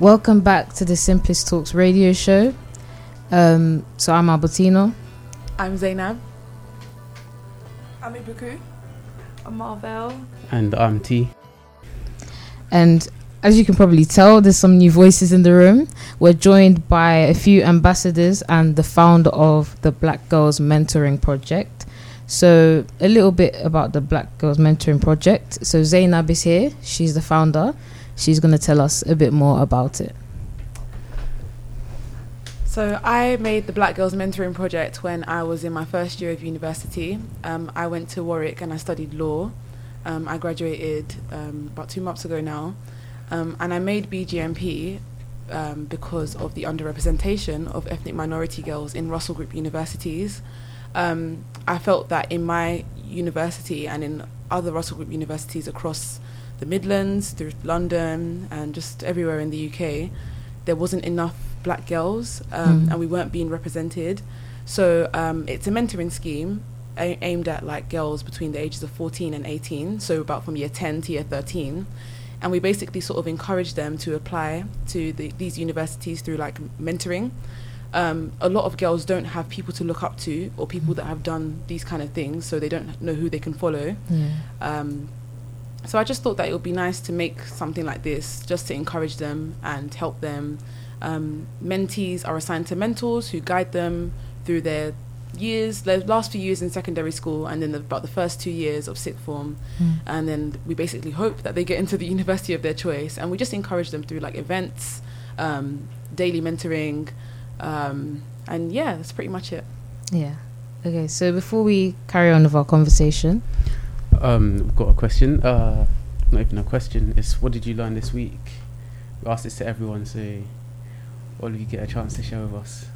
Welcome back to the Simplest Talks radio show. Um, so I'm Albertino. I'm Zainab. I'm Ibuku. I'm Marvel. And I'm T. And as you can probably tell, there's some new voices in the room. We're joined by a few ambassadors and the founder of the Black Girls Mentoring Project. So, a little bit about the Black Girls Mentoring Project. So, Zainab is here. She's the founder. She's going to tell us a bit more about it. So I made the Black Girls Mentoring Project when I was in my first year of university. Um, I went to Warwick and I studied law. Um, I graduated um, about two months ago now, um, and I made BGMP um, because of the underrepresentation of ethnic minority girls in Russell Group universities. Um, I felt that in my university and in other Russell Group universities across the Midlands, through London, and just everywhere in the UK, there wasn't enough black girls, um, Mm. and we weren't being represented. So um, it's a mentoring scheme a- aimed at like girls between the ages of 14 and 18, so about from year 10 to year 13. And we basically sort of encourage them to apply to the, these universities through like mentoring. Um, a lot of girls don't have people to look up to or people that have done these kind of things, so they don't know who they can follow. Yeah. So I just thought that it would be nice to make something like this just to encourage them and help them. Um, mentees are assigned to mentors who guide them through their years, their last few years in secondary school, and then the, about the first two years of sixth form. Mm. And then we basically hope that they get into the university of their choice, and we just encourage them through like events, um, daily mentoring, um, and yeah, that's pretty much it. Yeah. Okay, so before we carry on with our conversation, Um, we've got a question. Uh, not even a question. It's what did you learn this week? We asked this to everyone, so all of you get a chance to share with us.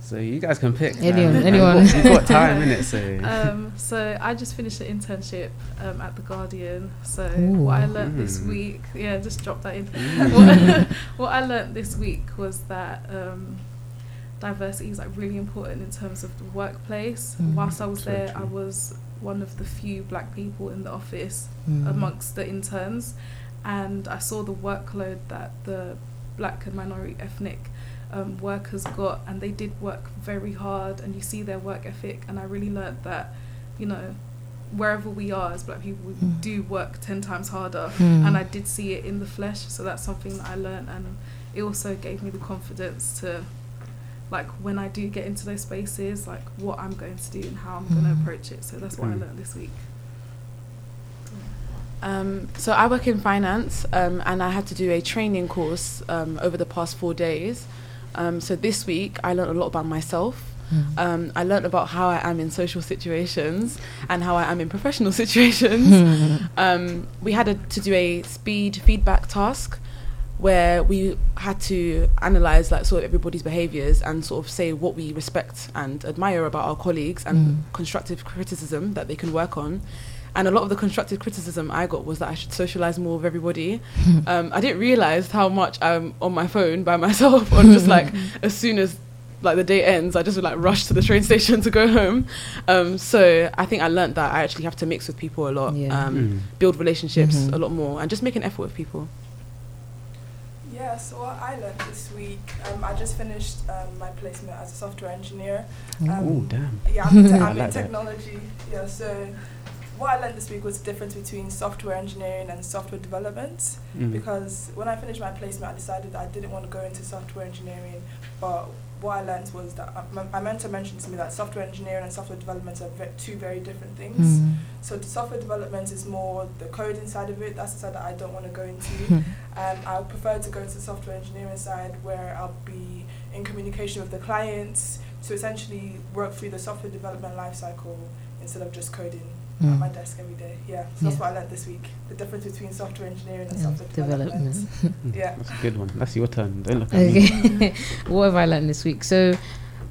So you guys can pick. man. Anyone, We've got- anyone. We've got time in it, so Um, so I just finished an internship um, at the Guardian. So Ooh. what I learned this Mm. week, yeah, just drop that in. Mm. what, what I learned this week was that um, diversity is like really important in terms of the workplace. Mm. Whilst I was So there, I was one of the few black people in the office mm, amongst the interns, and I saw the workload that the black and minority ethnic um, workers got, and they did work very hard, and you see their work ethic, and I really learned that, you know, wherever we are as black people, we Mm. do work ten times harder, Mm. and I did see it in the flesh, so that's something that I learned, and it also gave me the confidence to. Like when I do get into those spaces, like what I'm going to do and how I'm going to Mm. approach it. So that's what I Mm. learned this week. Um, so I work in finance, um, and I had to do a training course um, over the past four days. Um, so this week I learned a lot about myself. mm. Um, I learned about how I am in social situations and how I am in professional situations. Mm. um, we had a, to do a speed feedback task where we had to analyze like sort of everybody's behaviors and sort of say what we respect and admire about our colleagues and Mm. constructive criticism that they can work on. And a lot of the constructive criticism I got was that I should socialize more with everybody. um, I didn't realize how much I'm on my phone by myself, or just like as soon as like the day ends, I just would like rush to the train station to go home. Um, so I think I learned that I actually have to mix with people a lot, Yeah. um, Mm. build relationships Mhm. a lot more, and just make an effort with people. Yeah, so what I learned this week, um, I just finished um, my placement as a software engineer. Um, Oh damn. Yeah, I'm, in te- I'm like in that. technology. Yeah, so what I learned this week was the difference between software engineering and software development. Mm. Because when I finished my placement, I decided that I didn't want to go into software engineering. But what I learned was that uh, my, mentor mentioned to me that software engineering and software development are ve- two very different things. Mm. So the software development is more the coding side of it. That's the side that I don't want to go into. Mm. Um, I prefer to go to the software engineering side where I'll be in communication with the clients to essentially work through the software development lifecycle instead of just coding at Mm. my desk every day. Yeah, so that's what I learned this week. The difference between software engineering and Yeah, software development. development. Yeah. That's a good one. That's your turn. Don't look at me. Okay. what have I learned this week? So,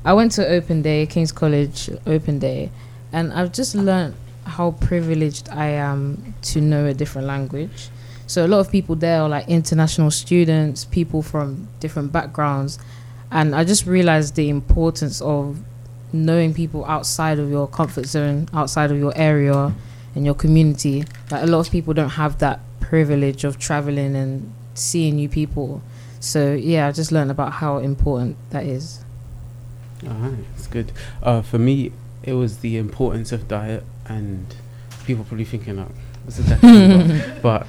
I went to Open Day, King's College Open Day, and I've just learned how privileged I am to know a different language. So, a lot of people there are like international students, people from different backgrounds, and I just realized the importance of knowing people outside of your comfort zone, outside of your area and your community. Like, a lot of people don't have that privilege of traveling and seeing new people. So yeah, I just learned about how important that is. All right, that's good. Uh, for me, it was the importance of diet, and people probably thinking, like, what's the diet? but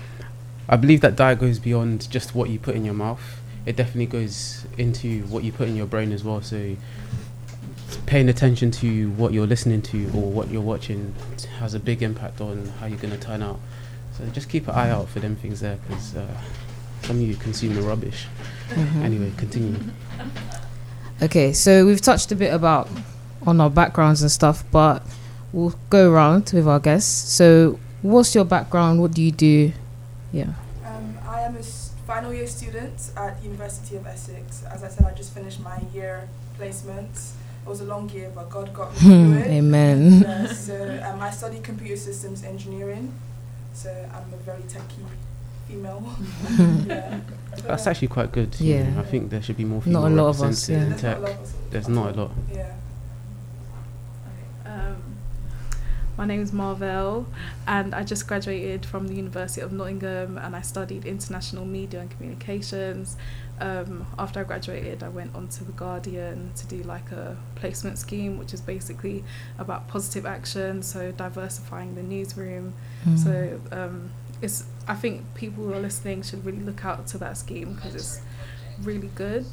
I believe that diet goes beyond just what you put in your mouth. It definitely goes into what you put in your brain as well. So paying attention to what you're listening to or what you're watching has a big impact on how you're going to turn out. So just keep an eye out for them things there because uh, some of you consume the rubbish. Mhm. Anyway, continue. Okay, so we've touched a bit about on our backgrounds and stuff, but we'll go around with our guests. So, what's your background? What do you do? Yeah. Um, I am a final year student at University of Essex. As I said, I just finished my year placements. It was a long year, but God got me through it. Amen. Yeah, so um, I study computer systems engineering. So I'm a very techy female. yeah. That's actually quite good. you Yeah. know. I think there should be more Not a lot of us, yeah. in There's not a tech. lot of us- There's not a lot. Yeah. Um, my name is Marvell, and I just graduated from the University of Nottingham, and I studied international media and communications. Um, after I graduated, I went on to the Guardian to do like a placement scheme, which is basically about positive action, so diversifying the newsroom. Mm. So um, it's I think people who are listening should really look out to that scheme because it's really good.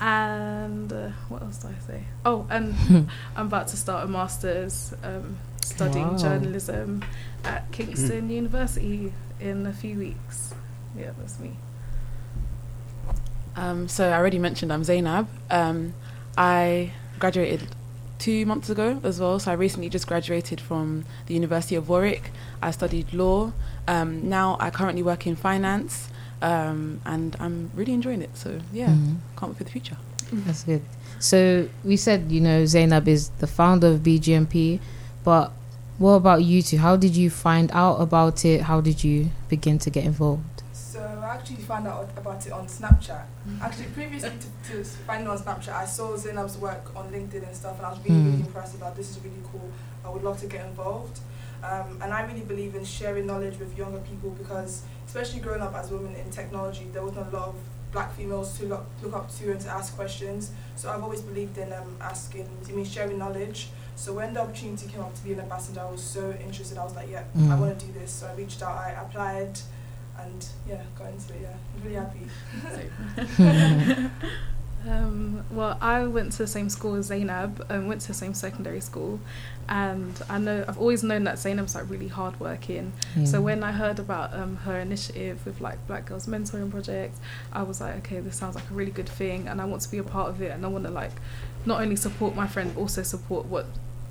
And uh, what else do I say? Oh, and I'm about to start a master's um, studying Wow. journalism at Kingston University in a few weeks. Yeah, that's me. Um, so I already mentioned I'm Zainab. Um, I graduated two months ago as well. So I recently just graduated from the University of Warwick. I studied law. Um, now I currently work in finance, um, and I'm really enjoying it. So yeah, Mhm. can't wait for the future. That's good. So we said, you know, Zainab is the founder of BGMP, but what about you two? How did you find out about it? How did you begin to get involved? Actually found out about it on Snapchat. Actually, previously to, to finding it on Snapchat, I saw Zainab's work on LinkedIn and stuff, and I was really, really Mm. impressed about this. Is really cool. I would love to get involved. Um, and I really believe in sharing knowledge with younger people because, especially growing up as women in technology, there wasn't a lot of black females to look, look up to and to ask questions. So I've always believed in um, asking, I mean, sharing knowledge. So when the opportunity came up to be an ambassador, I was so interested. I was like, yeah, I Mm. want to do this. So I reached out, I applied, and yeah, got into it. Yeah, I'm really happy. Um, well, I went to the same school as Zainab, um, went to the same secondary school, and I know I've always known that Zainab's like really hardworking. So when I heard about um, her initiative with like Black Girls Mentoring Project, I was like, okay, this sounds like a really good thing, and I want to be a part of it, and I want to like not only support my friend, but also support what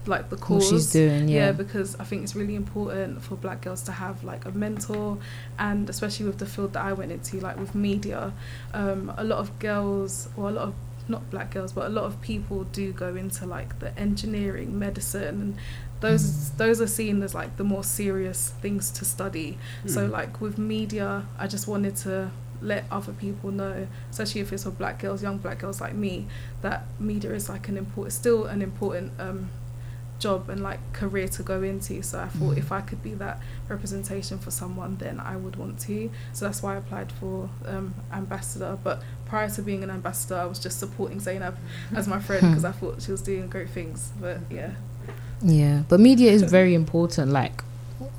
like the what cause. she's doing, yeah. because I think it's really important for black girls to have like a mentor, and especially with the field that I went into, like with media, um, a lot of girls or a lot of not black girls, but a lot of people do go into like the engineering, medicine, and those Mm. those are seen as like the more serious things to study. So Mm. like with media, I just wanted to let other people know, especially if it's for black girls, young black girls like me, that media is like an important, still an important um, job and like career to go into. So I thought Mm. if I could be that representation for someone, then I would want to. So that's why I applied for um, ambassador. But prior to being an ambassador, I was just supporting Zainab as my friend because I thought she was doing great things. But yeah. Yeah, but media is very important. Like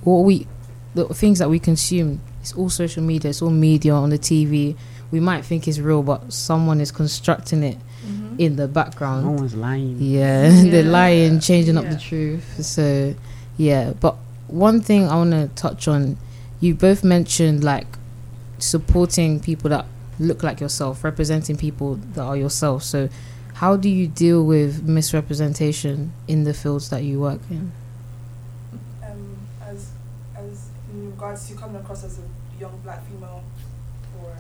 what we, the things that we consume, it's all social media. It's all media on the TV. We might think it's real, but someone is constructing it. In the background. No one's lying. Yeah, Yeah. they're lying, changing up the truth. So, yeah. But one thing I want to touch on, you both mentioned like supporting people that look like yourself, representing people that are yourself. So, how do you deal with misrepresentation in the fields that you work in? Um, as as in regards to coming across as a young black female,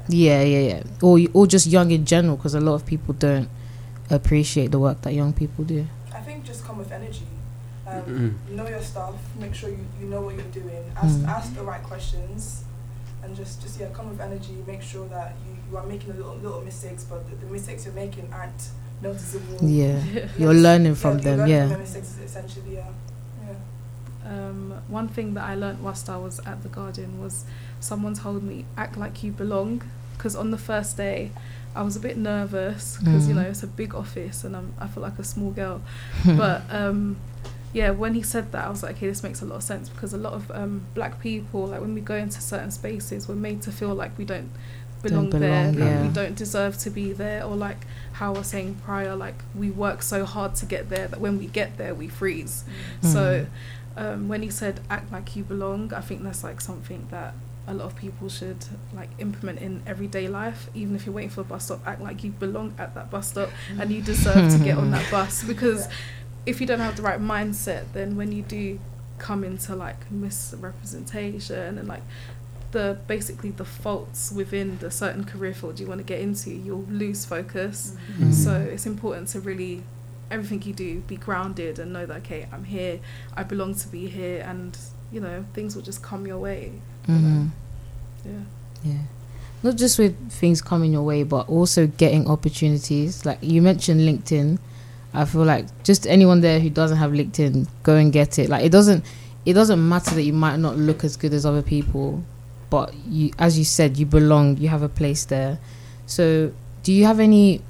Yeah, yeah, yeah. Or or just young in general, because a lot of people don't appreciate the work that young people do. I think just come with energy. Um, know your stuff. Make sure you, you know what you're doing. Ask Mm. ask the right questions, and just just yeah, come with energy. Make sure that you, you are making a little little mistakes, but the, the mistakes you're making aren't noticeable. Yeah, you're learning Yeah, from you're them. learning Yeah. from their mistakes essentially. Yeah, yeah. Um, one thing that I learnt whilst I was at the Guardian was someone told me act like you belong. because on the first day, I was a bit nervous because you Mm. know it's a big office and I'm, I feel like a small girl. but um, yeah, when he said that, I was like, okay, this makes a lot of sense because a lot of um, black people, like when we go into certain spaces, we're made to feel like we don't belong, Don't there, belong, like we don't deserve to be there, or like how I was saying prior, like we work so hard to get there that when we get there, we freeze. So um, when he said act like you belong, I think that's like something that a lot of people should like implement in everyday life. Even if you're waiting for a bus stop, act like you belong at that bus stop and you deserve to get on that bus. Because if you don't have the right mindset, then when you do come into like misrepresentation and like the basically the faults within the certain career field you want to get into, you'll lose focus. Mm. So it's important to really everything you do be grounded and know that okay, I'm here, I belong to be here, and you know things will just come your way. Mhm. Yeah. Yeah. Not just with things coming your way, but also getting opportunities. Like you mentioned LinkedIn. I feel like just anyone there who doesn't have LinkedIn, go and get it. Like it doesn't it doesn't matter that you might not look as good as other people, but you as you said, you belong, you have a place there. So do you have any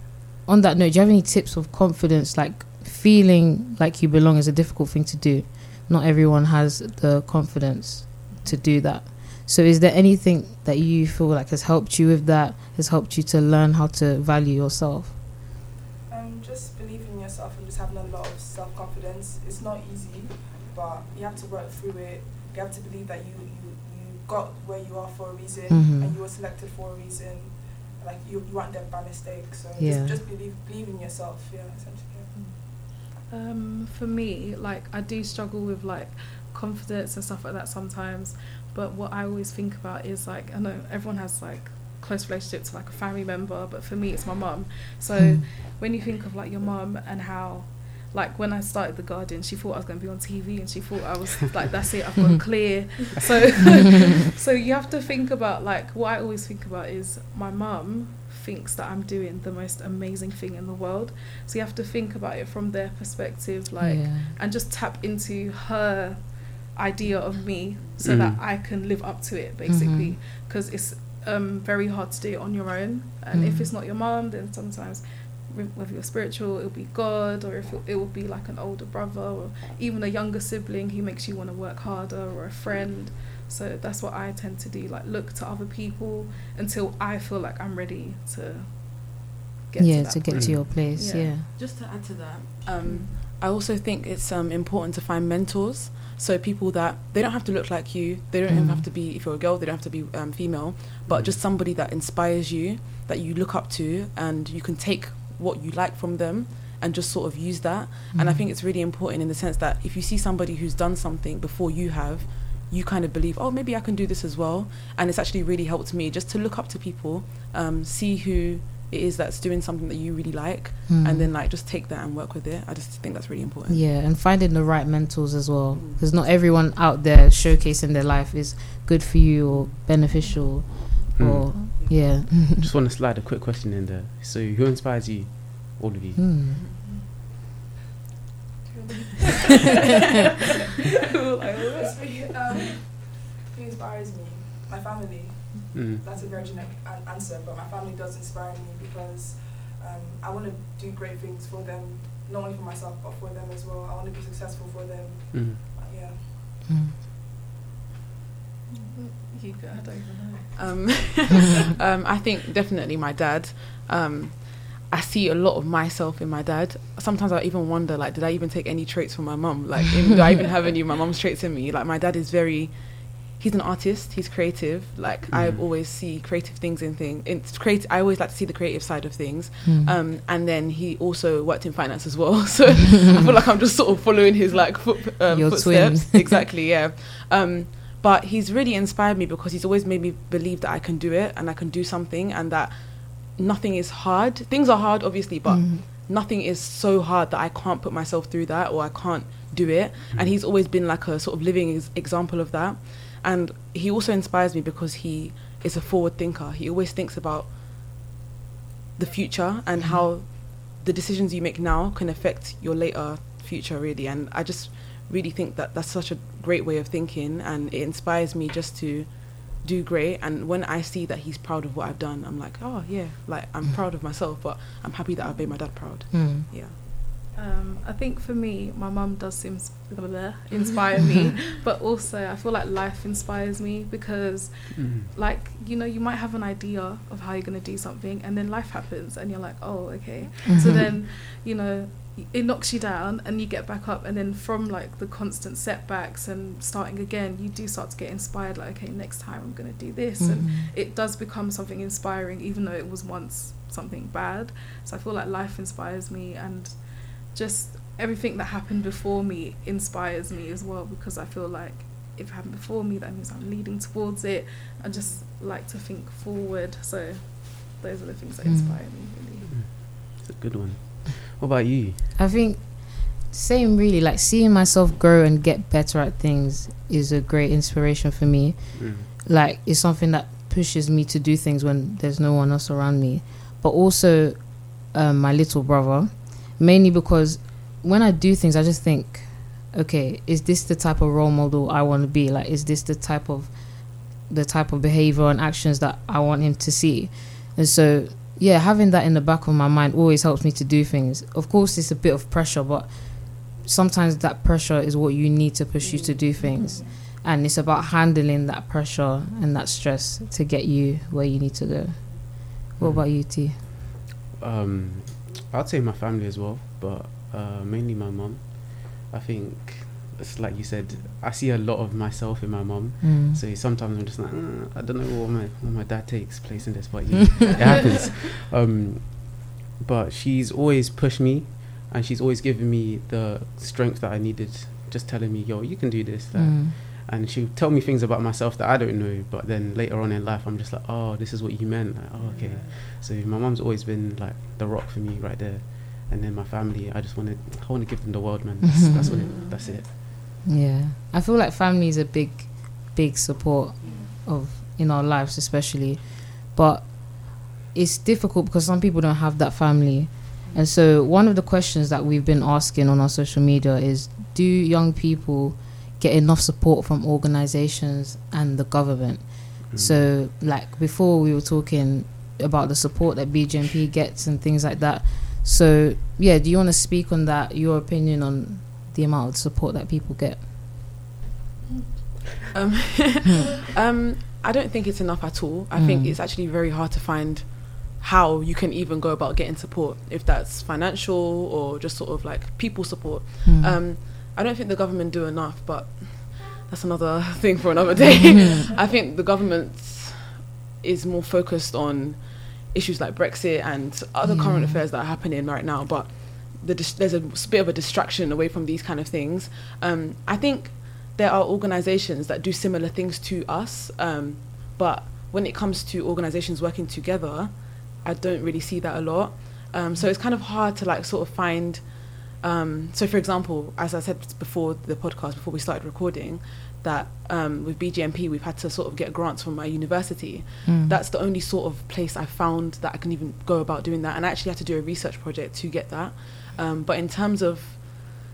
on that note, do you have any tips of confidence like feeling like you belong is a difficult thing to do? Not everyone has the confidence to do that. So, is there anything that you feel like has helped you with that? Has helped you to learn how to value yourself? Um, just believing in yourself and just having a lot of self confidence. It's not easy, but you have to work through it. You have to believe that you, you, you got where you are for a reason Mhm. and you were selected for a reason. Like you, you weren't there by mistake. So Yeah. just, just believe believe in yourself. Yeah, essentially. Um, for me, like I do struggle with like confidence and stuff like that sometimes. But what I always think about is like I know everyone has like close relationships with like a family member, but for me it's my mum. So Mm. when you think of like your mum and how like when I started the Guardian, she thought I was going to be on TV, and she thought I was like, "That's it, I've gone clear." So, so you have to think about like what I always think about is my mum thinks that I'm doing the most amazing thing in the world. So you have to think about it from their perspective, like, yeah. and just tap into her idea of me so that Mm. I can live up to it, basically. Because it's um, very hard to do it on your own, and if Mm. it's not your mom then sometimes whether you're spiritual, it'll be God, or if it, it will be like an older brother, or even a younger sibling who makes you want to work harder, or a friend. So that's what I tend to do, like look to other people until I feel like I'm ready to get yeah, to, that to get point. to your place. Yeah. Yeah. Just to add to that, um, I also think it's um, important to find mentors. So people that they don't have to look like you. They don't even Mm. have to be if you're a girl. They don't have to be um, female, but just somebody that inspires you, that you look up to, and you can take what you like from them and just sort of use that. And I Mm. think it's really important in the sense that if you see somebody who's done something before you have, you kind of believe, oh, maybe I can do this as well. And it's actually really helped me just to look up to people, um, see who it is that's doing something that you really like, Mm. and then like just take that and work with it. I just think that's really important. Yeah, and finding the right mentors as well, Mm. because not everyone out there showcasing their life is good for you or beneficial, Mm. or yeah. Just want to slide a quick question in there. So, who inspires you? All of you. Hmm. Um, who inspires me? My family. Mm. That's a very generic an- answer, but my family does inspire me because um, I want to do great things for them, not only for myself but for them as well. I want to be successful for them. Mm. Uh, yeah. Mm. You go, I don't even know. Um, um, I think definitely my dad. Um, I see a lot of myself in my dad. Sometimes I even wonder, like, did I even take any traits from my mum? Like, in, do I even have any of my mum's traits in me? Like, my dad is very. He's an artist. He's creative. Like, I Mhm. always see creative things in things. It's create. I always like to see the creative side of things. Mm. Um, and then he also worked in finance as well. So I feel like I'm just sort of following his like foot, um, Your footsteps. twin. exactly, yeah. Um, but he's really inspired me because he's always made me believe that I can do it and I can do something and that nothing is hard. Things are hard, obviously, but Mm. nothing is so hard that I can't put myself through that or I can't do it. And he's always been like a sort of living ex- example of that. And he also inspires me because he is a forward thinker. He always thinks about the future and how the decisions you make now can affect your later future, really. And I just really think that that's such a great way of thinking and it inspires me just to do great. And when I see that he's proud of what I've done, I'm like, oh yeah, like I'm Mm. proud of myself, but I'm happy that I've made my dad proud. Mm. Yeah. Um, I think for me, my mum does seem blah, blah, inspire me, but also I feel like life inspires me because, Mm. like, you know, you might have an idea of how you're gonna do something, and then life happens, and you're like, oh, okay. So Mhm. then, you know, it knocks you down, and you get back up, and then from like the constant setbacks and starting again, you do start to get inspired. Like, okay, next time I'm gonna do this, and Mhm. it does become something inspiring, even though it was once something bad. So I feel like life inspires me, and just everything that happened before me inspires me as well because I feel like if it happened before me, that means I'm leading towards it. I just like to think forward. So those are the things that Mm. inspire me. Really. It's a good one. What about you? I think same really like seeing myself grow and get better at things is a great inspiration for me. Mm. Like it's something that pushes me to do things when there's no one else around me. But also um, my little brother, mainly because when I do things, I just think, okay, is this the type of role model I want to be? Like, is this the type of the type of behavior and actions that I want him to see? And so, yeah, having that in the back of my mind always helps me to do things. Of course, it's a bit of pressure, but sometimes that pressure is what you need to push you to do things. And it's about handling that pressure and that stress to get you where you need to go. What Mhm. about you, T? Um, I'd say my family as well, but uh, mainly my mum. I think it's like you said. I see a lot of myself in my mum. Mm. So sometimes I'm just like, "Mm, I don't know what my what my dad takes place in this, but yeah, it happens. Um, but she's always pushed me, and she's always given me the strength that I needed. Just telling me, yo, you can do this. Like, Mm. And she would tell me things about myself that I don't know. But then later on in life, I'm just like, oh, this is what you meant. Like, oh, okay. So my mum's always been like the rock for me right there. And then my family, I just want to, I want to give them the world, man. That's, that's what it. That's it. Yeah, I feel like family is a big, big support of in our lives, especially. But it's difficult because some people don't have that family, and so one of the questions that we've been asking on our social media is: Do young people get enough support from organizations and the government? Mm. So, like before, we were talking about the support that BGMP gets and things like that. So, yeah, do you want to speak on that? Your opinion on the amount of support that people get? Um, um, I don't think it's enough at all. I think Mm. it's actually very hard to find how you can even go about getting support, if that's financial or just sort of like people support. Mm. Um, I don't think the government do enough, but that's another thing for another day. I think the government is more focused on issues like Brexit and other current affairs that are happening right now, but the dis- there's a bit of a distraction away from these kind of things. Um, I think there are organizations that do similar things to us, um, but when it comes to organizations working together, I don't really see that a lot. Um, so it's kind of hard to like sort of find. Um, so, for example, as I said before the podcast, before we started recording, that um, with BGMP we've had to sort of get grants from my university. Mm. That's the only sort of place I found that I can even go about doing that, and I actually had to do a research project to get that. Um, but in terms of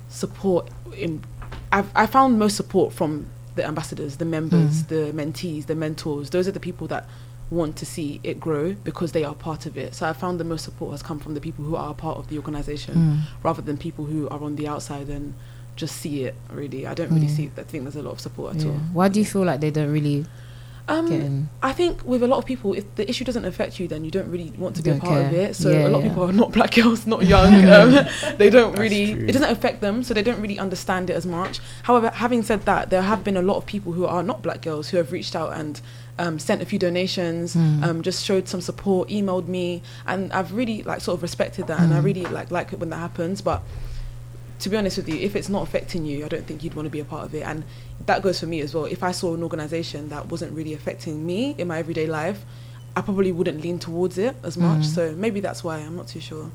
support, in I've, I found most support from the ambassadors, the members, Mm. the mentees, the mentors. Those are the people that want to see it grow because they are part of it. So I found the most support has come from the people who are a part of the organization Mm. rather than people who are on the outside and just see it. Really, I don't really Mm. see. I think there's a lot of support at Yeah. all. Why do you feel like they don't really Um. I think with a lot of people, if the issue doesn't affect you, then you don't really want to be a Don't part of it. So Yeah, a lot of yeah. people are not black girls, not young. Um, they don't That's really. true. It doesn't affect them, so they don't really understand it as much. However, having said that, there have been a lot of people who are not black girls who have reached out and um, sent a few donations, Mm. um, just showed some support, emailed me, and I've really like sort of respected that, and I Mm. really like like it when that happens. But to be honest with you, if it's not affecting you, I don't think you'd want to be a part of it. And that goes for me as well. If I saw an organization that wasn't really affecting me in my everyday life, I probably wouldn't lean towards it as much. Mm. So maybe that's why I'm not too sure.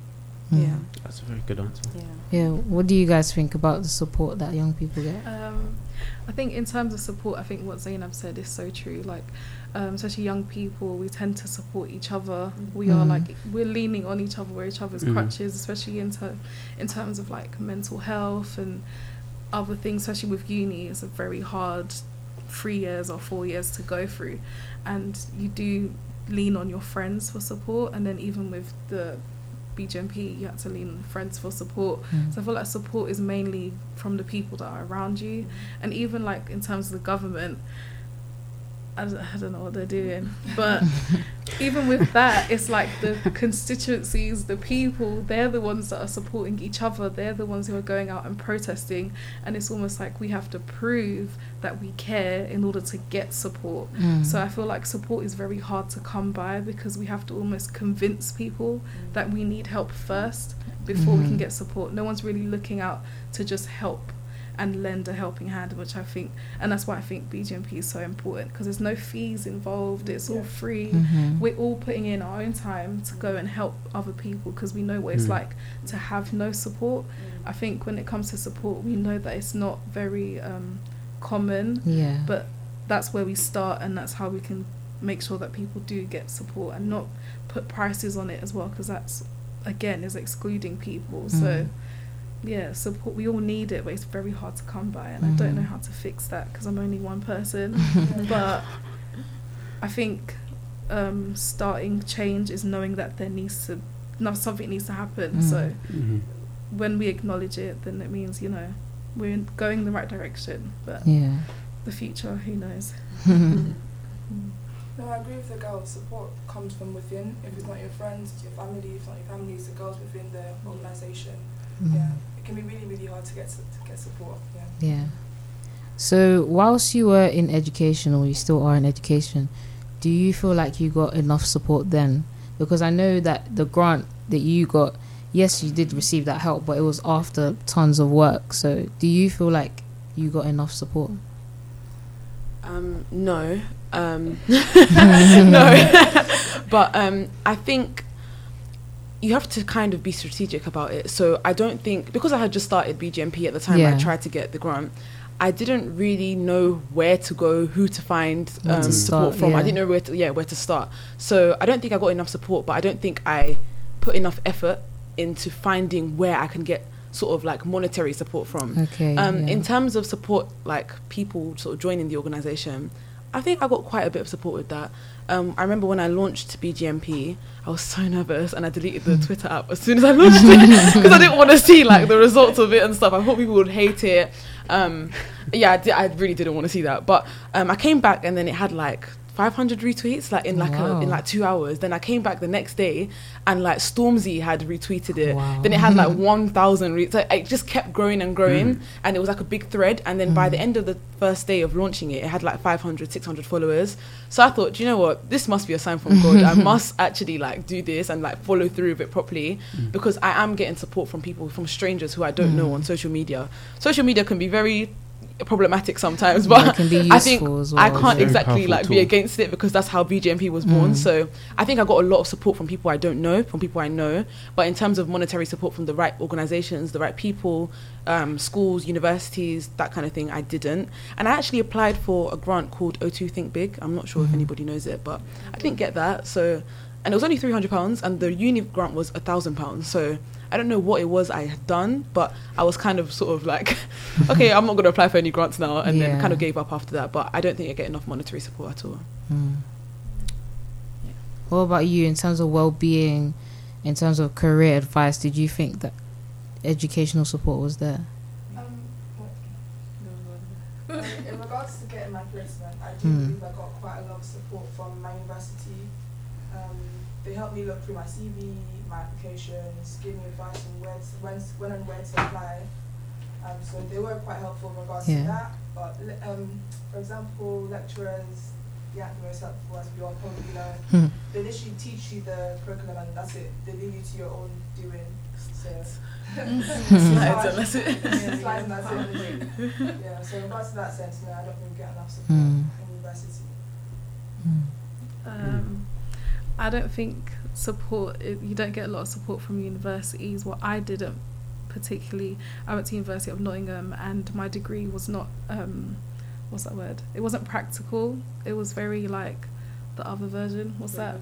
Mm. Yeah. That's a very good answer. Yeah. Yeah. What do you guys think about the support that young people get? Um, I think in terms of support, I think what Zainab said is so true. Like, um, especially young people, we tend to support each other. We are Mm. like we're leaning on each other, we're each other's Mm. crutches, especially in ter- in terms of like mental health and other things. Especially with uni, it's a very hard three years or four years to go through, and you do lean on your friends for support, and then even with the BGMP, you have to lean on friends for support. Mm. So I feel like support is mainly from the people that are around you, and even like in terms of the government. I don't, I don't know what they're doing, but even with that, it's like the constituencies, the people, they're the ones that are supporting each other. They're the ones who are going out and protesting, and it's almost like we have to prove that we care in order to get support. Mm. So I feel like support is very hard to come by because we have to almost convince people that we need help first before we can Mhm. get support. No one's really looking out to just help and lend a helping hand, which I think, and that's why I think BGMP is so important because there's no fees involved. It's all Yeah. free. Mhm. We're all putting in our own time to go and help other people because we know what it's Mm. like to have no support. I think when it comes to support, we know that it's not very um, common yeah. but that's where we start and that's how we can make sure that people do get support and not put prices on it as well because that's again is excluding people so Mm. Yeah support we all need it but it's very hard to come by and i don't know how to fix that because i'm only one person but i think um, starting change is knowing that there needs to no, something needs to happen Mm. so Mhm. when we acknowledge it then it means you know we're going the right direction but yeah. the future who knows No, I agree with the girl. Support comes from within. If it's not your friends, it's your family. If it's not your family, it's the girls within the organisation. Mm. Yeah, it can be really, really hard to get su- to get support. Yeah. Yeah. So, whilst you were in education, or you still are in education, do you feel like you got enough support then? Because I know that the grant that you got, yes, you did receive that help, but it was after tons of work. So, do you feel like you got enough support? Um, no. Um, no. but um, I think you have to kind of be strategic about it. So I don't think because I had just started BGMP at the time Yeah. I tried to get the grant. I didn't really know where to go, who to find um, to support start, from. I didn't know where to yeah where to start. So I don't think I got enough support, but I don't think I put enough effort into finding where I can get sort of like monetary support from. Okay. Um, yeah. In terms of support, like people sort of joining the organisation, I think I got quite a bit of support with that. Um, I remember when I launched BGMP, I was so nervous and I deleted the Twitter app as soon as I launched it because I didn't want to see like the results of it and stuff. I thought people would hate it. Um, yeah, I, di- I really didn't want to see that. But um, I came back and then it had like 500 retweets like in like a, in like two hours. Then I came back the next day and like Stormzy had retweeted it. Wow. Then it had like 1,000 retweets. Like, it just kept growing and growing Mm. and it was like a big thread. And then by Mm. the end of the first day of launching it, it had like 500, 600 followers. So I thought, "Do you know what? This must be a sign from God. I must actually like do this and like follow through with it properly Mm. because I am getting support from people, from strangers who I don't know Mm. on social media. Social media can be very problematic sometimes, Yeah, it but can be useful I think as well. I can't Very exactly powerful like be against it because that's how BGMP was born. Mm. So I think I got a lot of support from people I don't know, from people I know. But in terms of monetary support from the right organizations, the right people, um, schools, universities, that kind of thing, I didn't. And I actually applied for a grant called O2 Think Big. I'm not sure if Mhm. anybody knows it, but I didn't get that. So, and it was only three hundred pounds, and the uni grant was a thousand pounds. So. I don't know what it was I had done, but I was kind of sort of like, okay, I'm not going to apply for any grants now, and then kind of gave up after that. But I don't think I get enough monetary support at all. Mm. What about you in terms of well-being, in terms of career advice? Did you think that educational support was there? Um, um, in regards to getting my placement, I do Mm. believe I got quite a lot of support from my university. Um, they helped me look through my CV, my applications, give me advice on where to, when, when and where to apply. Um, so they were quite helpful in regards Yeah. to that. But um, for example, lecturers, they aren't the most helpful as we all probably know. Hmm. They literally teach you the curriculum and that's it. They leave you to your own doing. So Slides and that's it. yeah, slides and that's it. Yeah, so in regards to that sense, no, I don't think we get enough support Mm. in university. Mm. Um, I don't think support. You don't get a lot of support from universities. What I didn't particularly. I went to University of Nottingham, and my degree was not. Um, what's that word? It wasn't practical. It was very like the other version. What's that?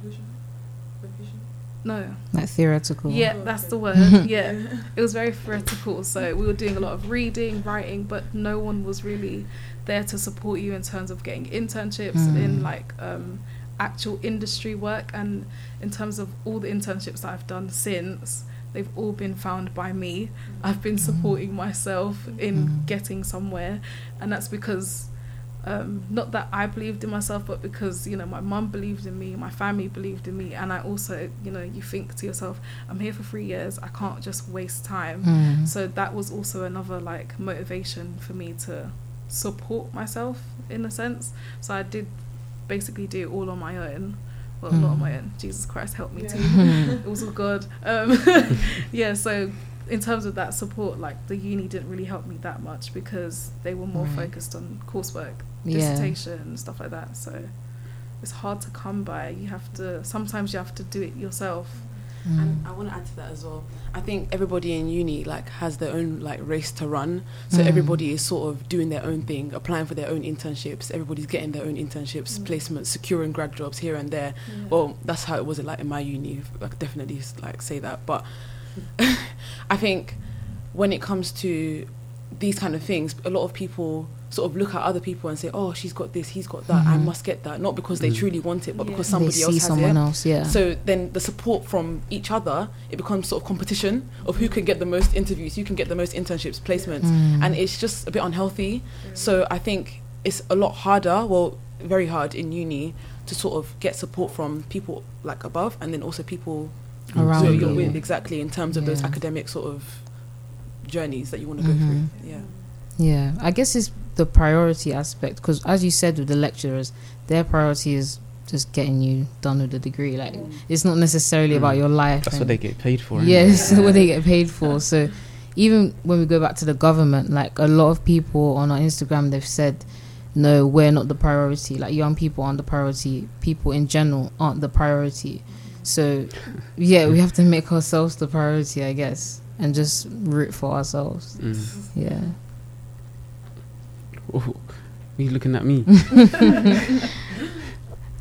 No. Like theoretical. Yeah, Oh, that's the word. Yeah. it was very theoretical. So we were doing a lot of reading, writing, but no one was really there to support you in terms of getting internships Mm. in like um, actual industry work. And in terms of all the internships that I've done since, they've all been found by me. I've been supporting myself in Mm. getting somewhere, and that's because. Um, not that I believed in myself, but because you know my mum believed in me, my family believed in me, and I also, you know, you think to yourself, I'm here for three years. I can't just waste time. Mm. So that was also another like motivation for me to support myself in a sense. So I did basically do it all on my own. Well, not on my Mm. own. Jesus Christ help me Yeah. too. Mm. it was all God. Um, yeah. So in terms of that support, like the uni didn't really help me that much because they were more Right. focused on coursework, Yeah. dissertation, and stuff like that. So it's hard to come by. You have to sometimes you have to do it yourself. Mm. And I want to add to that as well. I think everybody in uni like has their own like race to run. So Mm. everybody is sort of doing their own thing, applying for their own internships. Everybody's getting their own internships, Mm. placements, securing grad jobs here and there. Well, that's how it was like in my uni. I could definitely like say that. But I think when it comes to these kind of things, a lot of people sort of look at other people and say, "Oh, she's got this, he's got that. I Mhm. must get that." Not because they Mm. truly want it, but Yeah. because they somebody see else has someone it. else. Yeah. So then the support from each other, it becomes sort of competition of who can get the most interviews, who can get the most internships, placements, Mm. and it's just a bit unhealthy. So I think it's a lot harder, well, very hard in uni to sort of get support from people like above, and then also people Around who you. you're with exactly in terms of those academic sort of journeys that you want to go Mhm. through. Yeah. Yeah, I guess it's the priority aspect because, as you said, with the lecturers, their priority is just getting you done with the degree. Like, it's not necessarily Mm. about your life. That's what they get paid for. innit? Yes, what they get paid for. So, even when we go back to the government, like a lot of people on our Instagram, they've said, "No, we're not the priority. Like young people aren't the priority. People in general aren't the priority." So, yeah, we have to make ourselves the priority, I guess, and just root for ourselves. Mm. Yeah. Ooh, are you looking at me?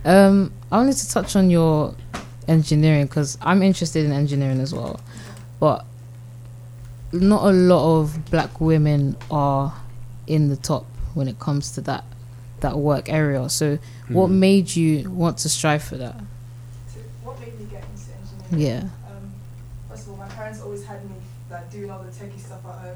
Um, I wanted to touch on your engineering because I'm interested in engineering as well, but not a lot of black women are in the top when it comes to that that work area. So, what Mm. made you want to strive for that? So what made me get into engineering? Yeah. Um, first of all, my parents always had me like doing all the techie stuff at home.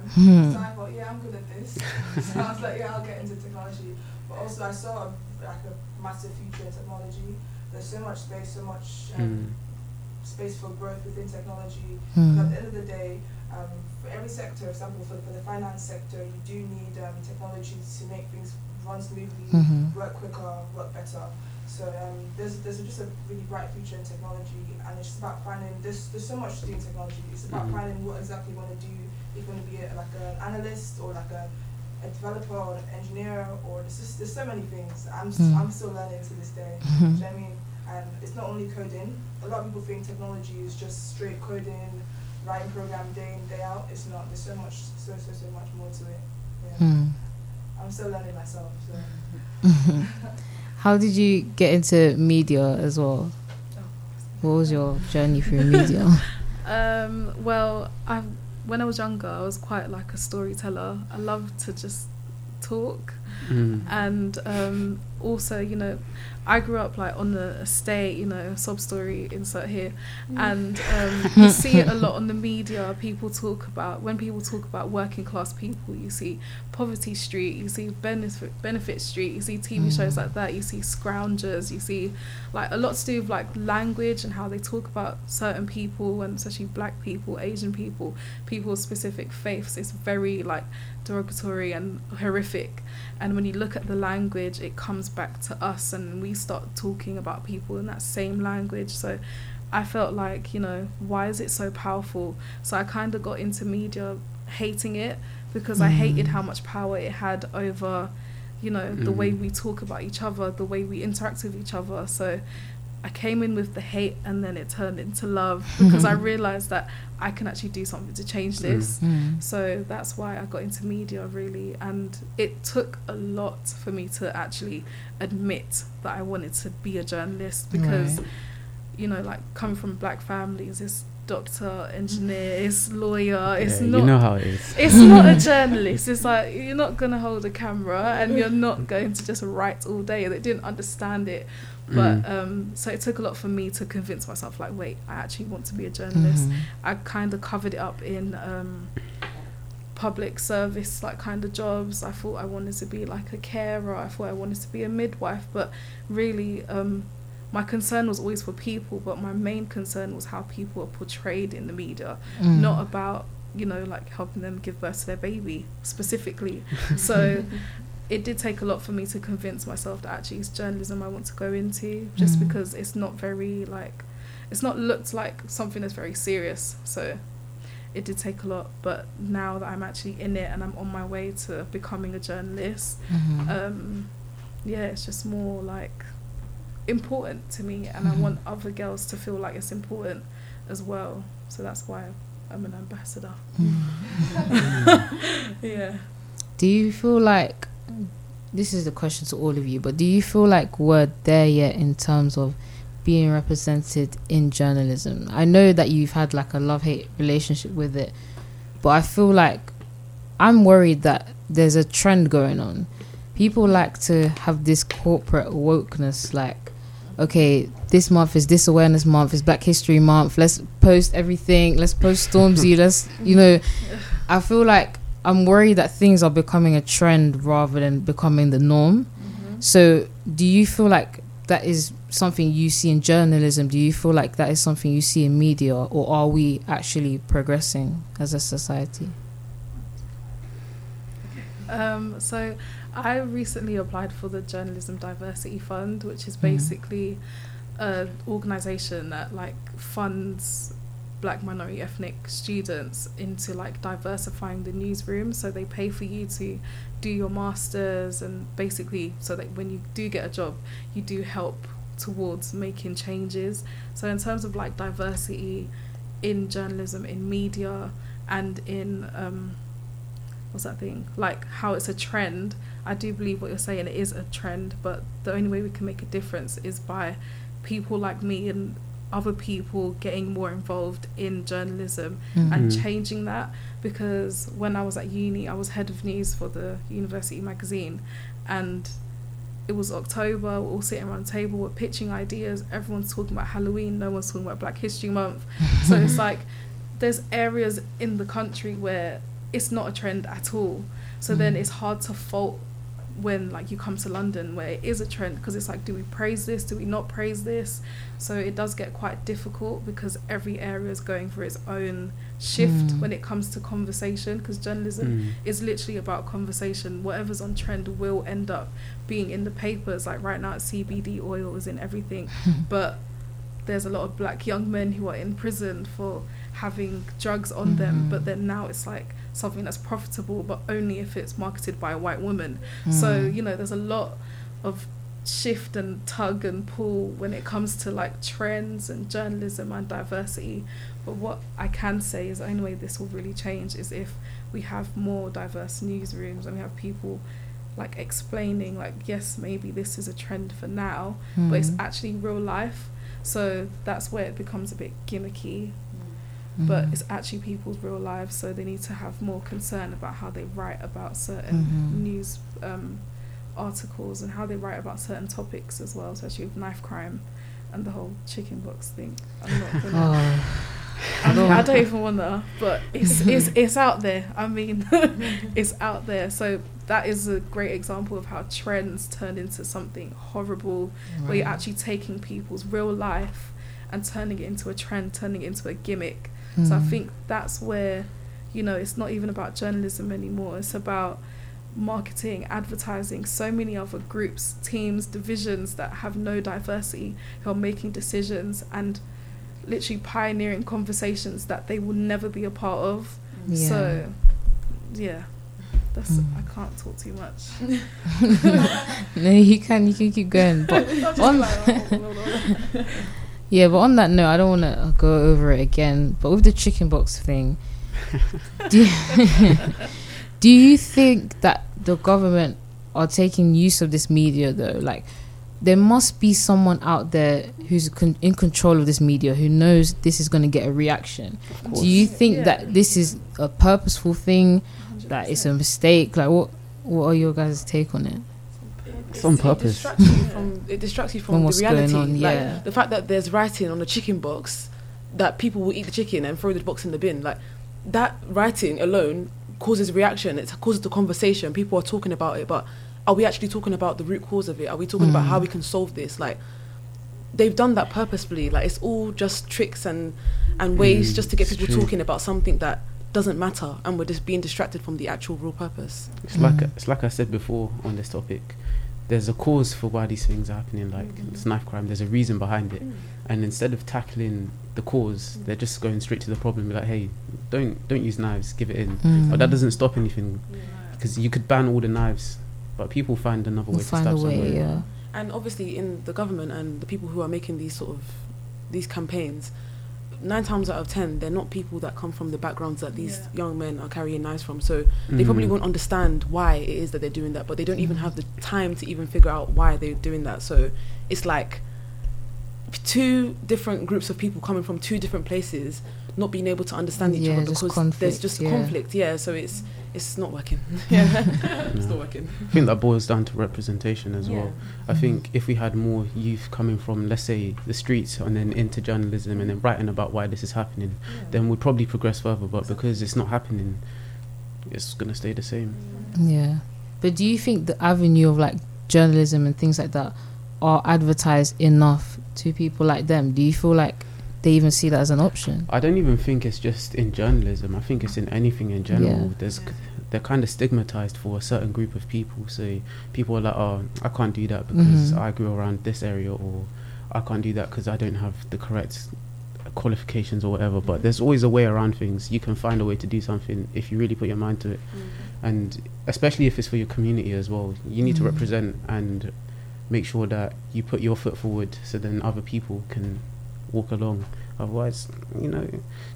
Hmm. So I thought, yeah, I'm good at this. so I was like, yeah, I'll get into technology. But also, I saw a, like a massive future in technology. There's so much space, so much um, Mm. space for growth within technology. But at the end of the day, um, for every sector, for example, for, for the finance sector, you do need um, technology to make things run smoothly, Mhm. work quicker, work better. So um, there's there's just a really bright future in technology, and it's just about finding there's there's so much to do in technology. It's about Mhm. finding what exactly you want to do. If you want to be a, like an analyst or like a, a developer or an engineer, or there's just there's so many things. I'm s Mm. am still learning to this day. Mhm. Do you know what I mean? And it's not only coding. A lot of people think technology is just straight coding, writing program day in day out. It's not. There's so much, so so so much more to it. Yeah. Hmm. I'm still learning myself. So. How did you get into media as well? What was your journey through media? Um, well, I when I was younger, I was quite like a storyteller. I loved to just talk, Mm. and um, also, you know, I grew up like on the estate. You know, sob story insert here, and um, you see it a lot on the media. People talk about when people talk about working class people. You see Poverty Street. You see Benefit Benefit Street. You see TV shows Mm. like that. You see Scroungers. You see like a lot to do with like language and how they talk about certain people and especially black people, Asian people, people of specific faiths. It's very like derogatory and horrific. And when you look at the language, it comes back to us and we start talking about people in that same language. So I felt like, you know, why is it so powerful? So I kind of got into media hating it because I hated Mm. how much power it had over, you know, the way Mm. we talk about each other, the way we interact with each other. So I came in with the hate and then it turned into love because I realized that I can actually do something to change Mm. this. Hmm. So that's why I got into media really, and it took a lot for me to actually admit that I wanted to be a journalist because, Right. you know, like coming from black families, it's doctor, engineer, it's lawyer, it's Yeah, not you know how it is. it's not a journalist. It's like you're not gonna hold a camera and you're not going to just write all day. They didn't understand it, but Mm. um, so it took a lot for me to convince myself. Like, wait, I actually want to be a journalist. Mhm. I kind of covered it up in um, public service, like kind of jobs. I thought I wanted to be like a carer. I thought I wanted to be a midwife, but really. Um, my concern was always for people, but my main concern was how people are portrayed in the media Mm. not about you know like helping them give birth to their baby specifically so it did take a lot for me to convince myself that actually it's journalism i want to go into just Mm. because it's not very like it's not looked like something that's very serious so it did take a lot but now that i'm actually in it and i'm on my way to becoming a journalist Mhm. um yeah it's just more like important to me and i Mhm. want other girls to feel like it's important as well so that's why i'm an ambassador Mm. yeah Do you feel like this is the question to all of you, but do you feel like we're there yet in terms of being represented in journalism? I know that you've had like a love hate relationship with it, but I feel like I'm worried that there's a trend going on. People like to have this corporate wokeness, like, okay, this month is this awareness month, it's Black History Month, let's post everything, let's post Stormzy, let's, you know, I feel like I'm worried that things are becoming a trend rather than becoming the norm. So, do you feel like that is something you see in journalism? Do you feel like that is something you see in media, or are we actually progressing as a society? Um, so I recently applied for the Journalism Diversity Fund, which is Mhm. basically an organization that like funds black minority ethnic students into like diversifying the newsroom. So they pay for you to do your masters and basically so that when you do get a job you do help towards making changes. So in terms of like diversity in journalism in media and in um what's that thing? Like how it's a trend i do believe what you're saying it is a trend but the only way we can make a difference is by people like me and other people getting more involved in journalism and Mhm. changing that because when I was at uni, I was head of news for the university magazine, and it was October. We're all sitting around the table, we're pitching ideas. Everyone's talking about Halloween. No one's talking about Black History Month. so it's like there's areas in the country where it's not a trend at all. So then Mm. it's hard to fault when like you come to London where it is a trend because it's like do we praise this do we not praise this so it does get quite difficult because every area is going for its own shift Mm. when it comes to conversation because journalism Mm. is literally about conversation whatever's on trend will end up being in the papers like right now CBD oil is in everything but there's a lot of black young men who are in prison for having drugs on them Mhm. but then now it's like something that's profitable but only if it's marketed by a white woman so Mm. you know there's a lot of shift and tug and pull when it comes to like trends and journalism and diversity but what i can say is the only way this will really change is if we have more diverse newsrooms and we have people like explaining like yes maybe this is a trend for now but it's Mm. actually real life so that's where it becomes a bit gimmicky but Mhm. it's actually people's real lives so they need to have more concern about how they write about certain Mhm. news um, articles and how they write about certain topics as well especially with knife crime and the whole chicken box thing. I'm not gonna Oh, I, mean, don't- I don't even wanna but it's, it's it's out there. I mean it's out there. So that is a great example of how trends turn into something horrible where you're actually taking people's real life and turning it into a trend turning it into a gimmick so I Mm. think that's where, you know, it's not even about journalism anymore. It's about marketing, advertising, so many other groups, teams, divisions that have no diversity who are making decisions and literally pioneering conversations that they will never be a part of. Yeah. So, yeah, that's Mm. I can't talk too much. no, you can you can keep going, but on yeah, but on that note, I don't want to go over it again. But with the chicken box thing, do you, do you think that the government are taking use of this media though? Like, there must be someone out there who's con- in control of this media who knows this is going to get a reaction. Do you think Yeah. that this is a purposeful thing? That it's a mistake? Like what? What are your guys' take on it? It's on It purpose. distracts you from, it distracts you From from, what's the going reality. on, yeah. Like the fact that there's writing on a chicken box that people will eat the chicken and throw the box in the bin. Like that writing alone causes reaction. It causes the conversation. People are talking about it, but are we actually talking about the root cause of it? Are we talking about Mm. how we can solve this? Like they've done that purposefully. Like it's all just tricks and and ways Mm, just to get people true. talking about something that doesn't matter, and we're just being distracted from the actual real purpose. It's like Mm. it's like I said before on this topic. There's a cause for why these things are happening. Like Mhm. it's knife crime. There's a reason behind it, and instead of tackling the cause, they're just going straight to the problem. Be like, hey, don't don't use knives. Give it in. Mm. But that doesn't stop anything because you could ban all the knives, but people find another way We'll to find a stab way. someone. Yeah. and obviously in the government and the people who are making these sort of these campaigns nine times out of ten they're not people that come from the backgrounds that these Yeah. young men are carrying knives from so they probably Mm. won't understand why it is that they're doing that but they don't even Mm. have the time to even figure out why they're doing that so it's like two different groups of people coming from two different places not being able to understand each Yeah, other because conflict, there's just yeah. conflict yeah so it's it's not working yeah it's No. not working I think that boils down to representation as well. I think mm-hmm. if we had more youth coming from, let's say, the streets and then into journalism and then writing about why this is happening, then we'd probably progress further. But because it's not happening, it's gonna stay the same. Mm-hmm. Yeah. But do you think the avenue of like journalism and things like that are advertised enough to people like them? Do you feel like they even see that as an option? I don't even think it's just in journalism. I think it's in anything in general. Yeah. There's they're kind of stigmatized for a certain group of people. So people are like, oh, I can't do that because Mhm. I grew around this area, or I can't do that because I don't have the correct qualifications or whatever. But there's always a way around things. You can find a way to do something if you really put your mind to it, and especially if it's for your community as well. You need to Mhm. represent and make sure that you put your foot forward, so then other people can walk along. Otherwise, you know,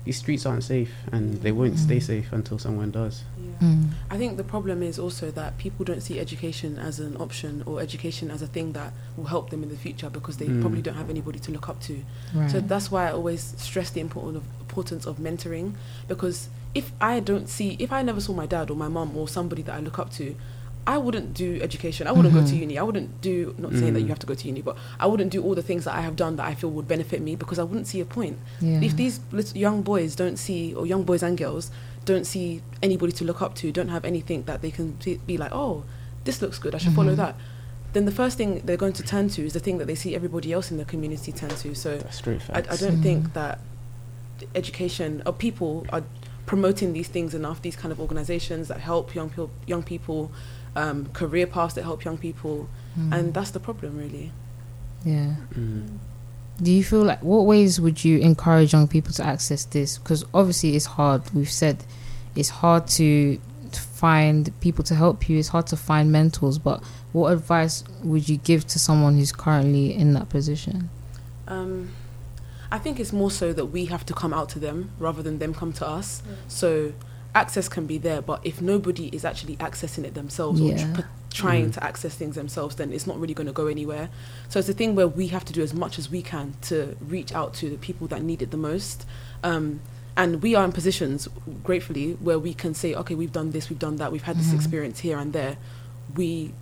these streets aren't safe, and they won't stay Mm. safe until someone does. Yeah. Mm. I think the problem is also that people don't see education as an option or education as a thing that will help them in the future because they Mm. probably don't have anybody to look up to. Right. So that's why I always stress the important of, importance of mentoring because if I don't see, if I never saw my dad or my mum or somebody that I look up to, I wouldn't do education. I wouldn't go to Mhm. uni. I wouldn't do, not saying that Mm. you have to go to uni, but I wouldn't do all the things that I have done that I feel would benefit me because I wouldn't see a point. yeah. If these little young boys don't see, or young boys and girls don't see anybody to look up to, don't have anything that they can be be like, oh, this looks good, I should follow Mhm. that. Then the first thing they're going to turn to is the thing that they see everybody else in the community turn to. So That's straight I. I don't Mm. think that education or people are promoting these things enough. These kind of organizations that help young people, young people, um, career paths that help young people, Mm. and that's the problem, really. yeah. Mm. Do you feel like what ways would you encourage young people to access this? Because obviously it's hard. We've said it's hard to to find people to help you. It's hard to find mentors. But what advice would you give to someone who's currently in that position? Um, I think it's more so that we have to come out to them rather than them come to us. So access can be there, but if nobody is actually accessing it themselves or tr- trying Mm. to access things themselves, then it's not really going to go anywhere. So it's a thing where we have to do as much as we can to reach out to the people that need it the most. Um, and we are in positions, gratefully, where we can say, okay, we've done this, we've done that, we've had this Mhm. experience here and there. We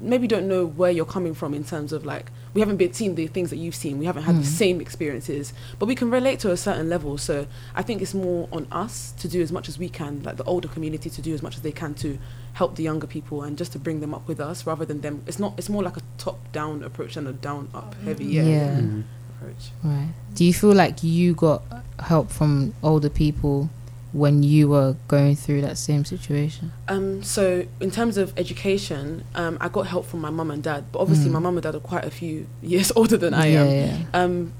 maybe don't know where you're coming from in terms of like we haven't been seen the things that you've seen. We haven't had the Mm. same experiences, but we can relate to a certain level. So I think it's more on us to do as much as we can, like the older community to do as much as they can to help the younger people and just to bring them up with us rather than them. It's not. It's more like a top down approach than a down up heavy yeah, Yeah. Mm. approach. Right. Do you feel like you got help from older people when you were going through that same situation? Um, so in terms of education, um, I got help from my mum and dad, but obviously Mm. my mum and dad are quite a few years older than I yeah, am. yeah. um,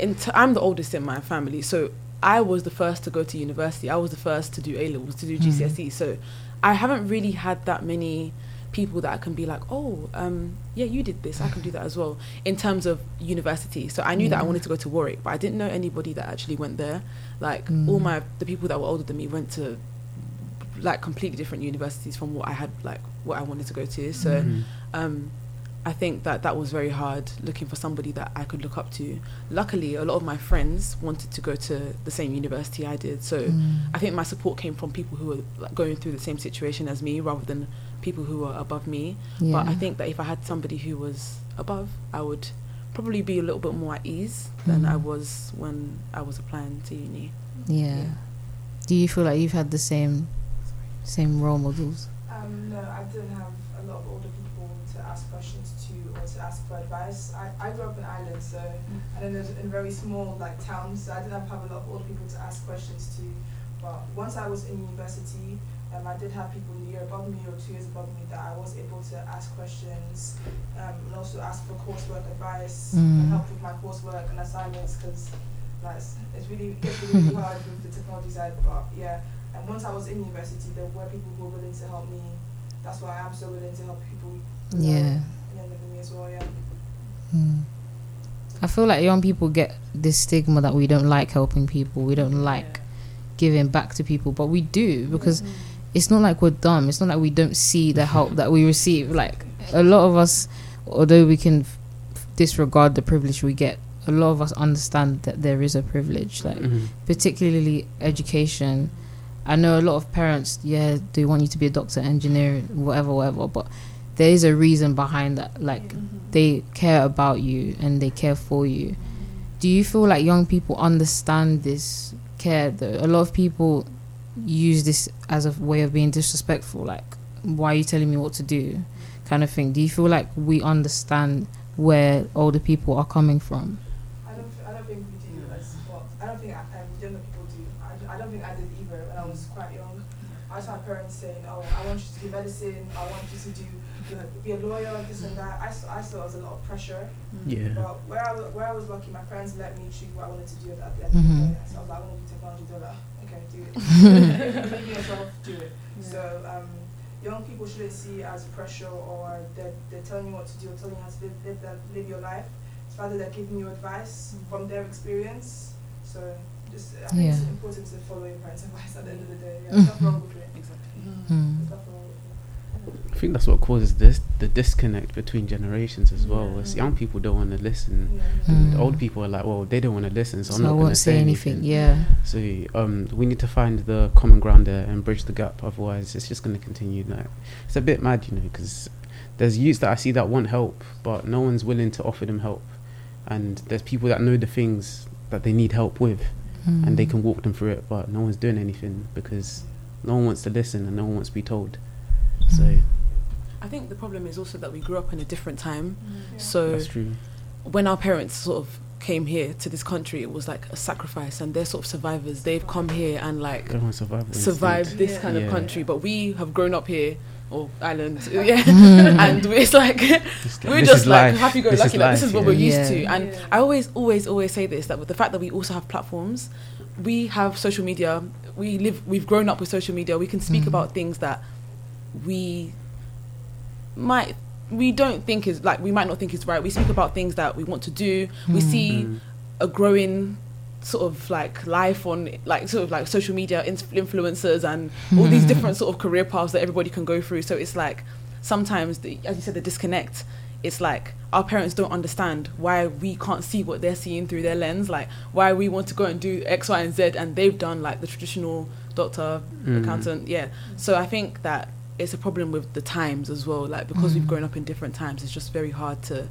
in t- I'm the oldest in my family, so I was the first to go to university. I was the first to do A levels, to do Mm. GCSE. So I haven't really had that many people that I can be like, oh, um, yeah, you did this. I can do that as well. In terms of university, so I knew that I wanted to go to Warwick, but I didn't know anybody that actually went there. Like Mm. all my the people that were older than me went to like completely different universities from what I had like what I wanted to go to. So Mm. um, I think that that was very hard looking for somebody that I could look up to. Luckily, a lot of my friends wanted to go to the same university I did, so Mm. I think my support came from people who were like, going through the same situation as me rather than people who were above me. Yeah. But I think that if I had somebody who was above, I would probably be a little bit more at ease than I Mm. was when I was applying to uni. yeah. Do you feel like you've had the same same role models? Um, no, I didn't have a lot of older people to ask questions to or to ask for advice. I, I grew up in Ireland, so and then there's in very small like towns, so I didn't have, have a lot of older people to ask questions to. But once I was in university, um, I did have people in the year above me or two years above me that I was able to ask questions um, and also ask for coursework advice Mm. and help with my coursework and assignments because like, it's, it's really it gets really, really hard with the technology side. But yeah, and once I was in university, there were people who were willing to help me. That's why I'm so willing to help people. who are Yeah. younger me as well. Yeah. Mm. I feel like young people get this stigma that we don't like helping people, we don't like giving back to people, but we do because it's not like we're dumb. It's not like we don't see the help that we receive. Like a lot of us, although we can f- disregard the privilege we get, a lot of us understand that there is a privilege. Like Mhm. particularly education. I know a lot of parents, yeah, they want you to be a doctor, engineer, whatever, whatever, but there is a reason behind that. Like they care about you and they care for you. Do you feel like young people understand this care? Though a lot of people use this as a way of being disrespectful. Like, why are you telling me what to do? Kind of thing. Do you feel like we understand where older people are coming from? I don't, I don't think we do as well. I don't think um, younger people do. I, I don't think I did either when I was quite young. I saw my parents saying, "Oh, I want you to do medicine. I want you to do be a lawyer, this and that." I saw, I saw it was a lot of pressure. Yeah. But where I, where I was lucky, my parents let me choose what I wanted to do at the end of Mhm. the day. So I was like, I want to do technology. They were like, okay, do it. if you believe in yourself, do it. So um, young people shouldn't see it as pressure or they're, they're telling you what to do or telling you how to live, live, their, live your life. It's rather they're giving you advice from their experience. So just I think it's important to follow your parents' advice at the end of the day. Yeah, Mm. there's nothing wrong with it. Exactly. Hmm. There's nothing wrong with it. I think that's what causes this the disconnect between generations as well. Yeah. Is young people don't want to listen, Yeah. and Mm. old people are like, well, they don't want to listen, so, So I'm not going to say anything. Yeah. So um, we need to find the common ground there and bridge the gap. Otherwise, it's just going to continue. Like it's a bit mad, you know, because there's youths that I see that want help, but no one's willing to offer them help. And there's people that know the things that they need help with, and they Mm. can walk them through it, but no one's doing anything because no one wants to listen and no one wants to be told. So Mm. I think the problem is also that we grew up in a different time. Yeah. So that's true. when our parents sort of came here to this country, it was like a sacrifice, and they're sort of survivors. They've come here and like survived this Yeah. kind of Yeah. country, but we have grown up here, or island, yeah, Mm. and it's like we're this just like life. happy go This lucky. like, this is what yeah. we're used Yeah. to, and Yeah. I always, always, always say this that with the fact that we also have platforms, we have social media. We live, we've grown up with social media. We can speak Mhm. about things that we might we don't think is like we might not think is right. We speak about things that we want to do. We Mm. see Mm. a growing sort of like life on like sort of like social media influencers and all these different sort of career paths that everybody can go through so it's like sometimes the, as you said the disconnect it's like our parents don't understand why we can't see what they're seeing through their lens like why we want to go and do x y and z and they've done like the traditional doctor Mm. accountant yeah so i think that it's a problem with the times as well like because we've Mm. grown up in different times it's just very hard to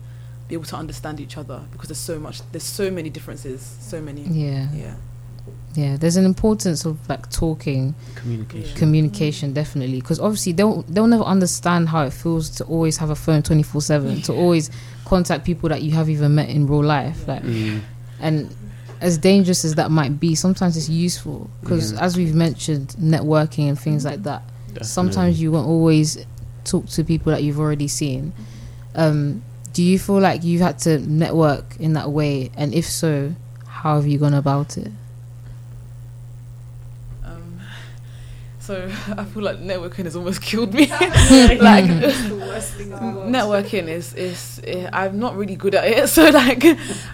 be able to understand each other because there's so much there's so many differences so many Yeah. yeah Yeah. There's an importance of like talking, Communication. communication, definitely, because obviously they'll they'll never understand how it feels to always have a phone twenty four seven, to always contact people that you have even met in real life, like Mm. and as dangerous as that might be, sometimes it's useful because Mhm. as we've mentioned, networking and things like that. Sometimes you won't always talk to people that you've already seen. Um, do you feel like you've had to network in that way, and if so, how have you gone about it? Um, So I feel like networking has almost killed me. like the worst thing in the world. networking is is eh, I'm not really good at it. So like,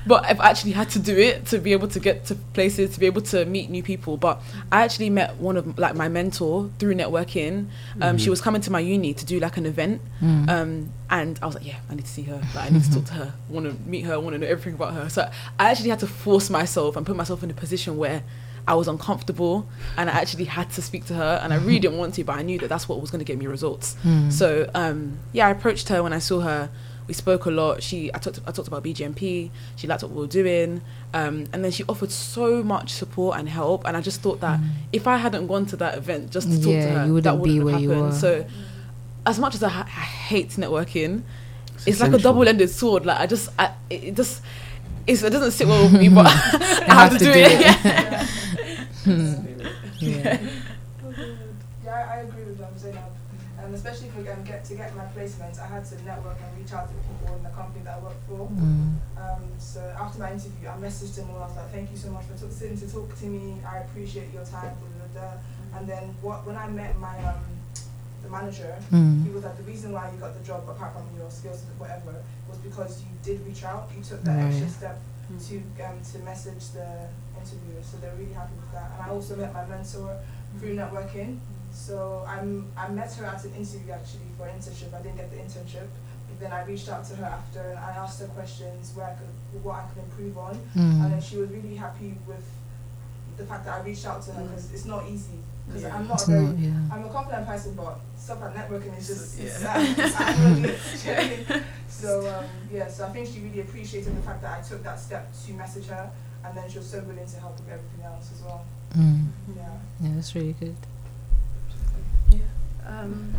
but I've actually had to do it to be able to get to places, to be able to meet new people. But I actually met one of like my mentor through networking. Um, She Mhm. was coming to my uni to do like an event. Mm. Um, and I was like, yeah, I need to see her. Like, I need to talk to her. I want to meet her. I want to know everything about her. So I actually had to force myself and put myself in a position where I was uncomfortable and I actually had to speak to her. And I really didn't want to, but I knew that that's what was going to get me results. Mm. So um, yeah, I approached her when I saw her. We spoke a lot. She, I talked, I talked about BGMP. She liked what we were doing, um, and then she offered so much support and help. And I just thought that if I hadn't gone to that event just to talk Mm. Yeah, to her, you wouldn't that wouldn't where have you happened. were. So as much as I, ha- I hate networking, it's, like a double-ended sword. Like I just, I, it it just, it's, it doesn't sit well with me, but I have, to, do, it. Yeah. yeah. Yeah, I, I agree with um, Zainab. Um, especially if we um, get to get my placements, I had to network and reach out to people in the company that I work for. Mm. Um, so after my interview, I messaged him and I was like, "Thank you so much for t- sitting to talk to me. I appreciate your time." Blah, blah, blah. And then what? When I met my um, the manager, Mm. he was like, "The reason why you got the job, apart from your skills and whatever, was because you did reach out. You took that extra Right. step to um, to message the interviewer. So they're really happy with that. And I also met my mentor through networking. So I'm I met her at an interview actually for an internship. I didn't get the internship. But then I reached out to her after and I asked her questions where I could what I could improve on. And then Mm. she was really happy with the fact that I reached out to her because it's not easy. Because Yeah. I'm not It's a very not, yeah. I'm a confident person, but stuff like networking is just Yeah. it's I'm gonna do it. Do you know what I mean? So um, yeah, so I think she really appreciated the fact that I took that step to message her, and then she was so willing to help with everything else as well. Mm. Yeah. Yeah, that's really good. Um,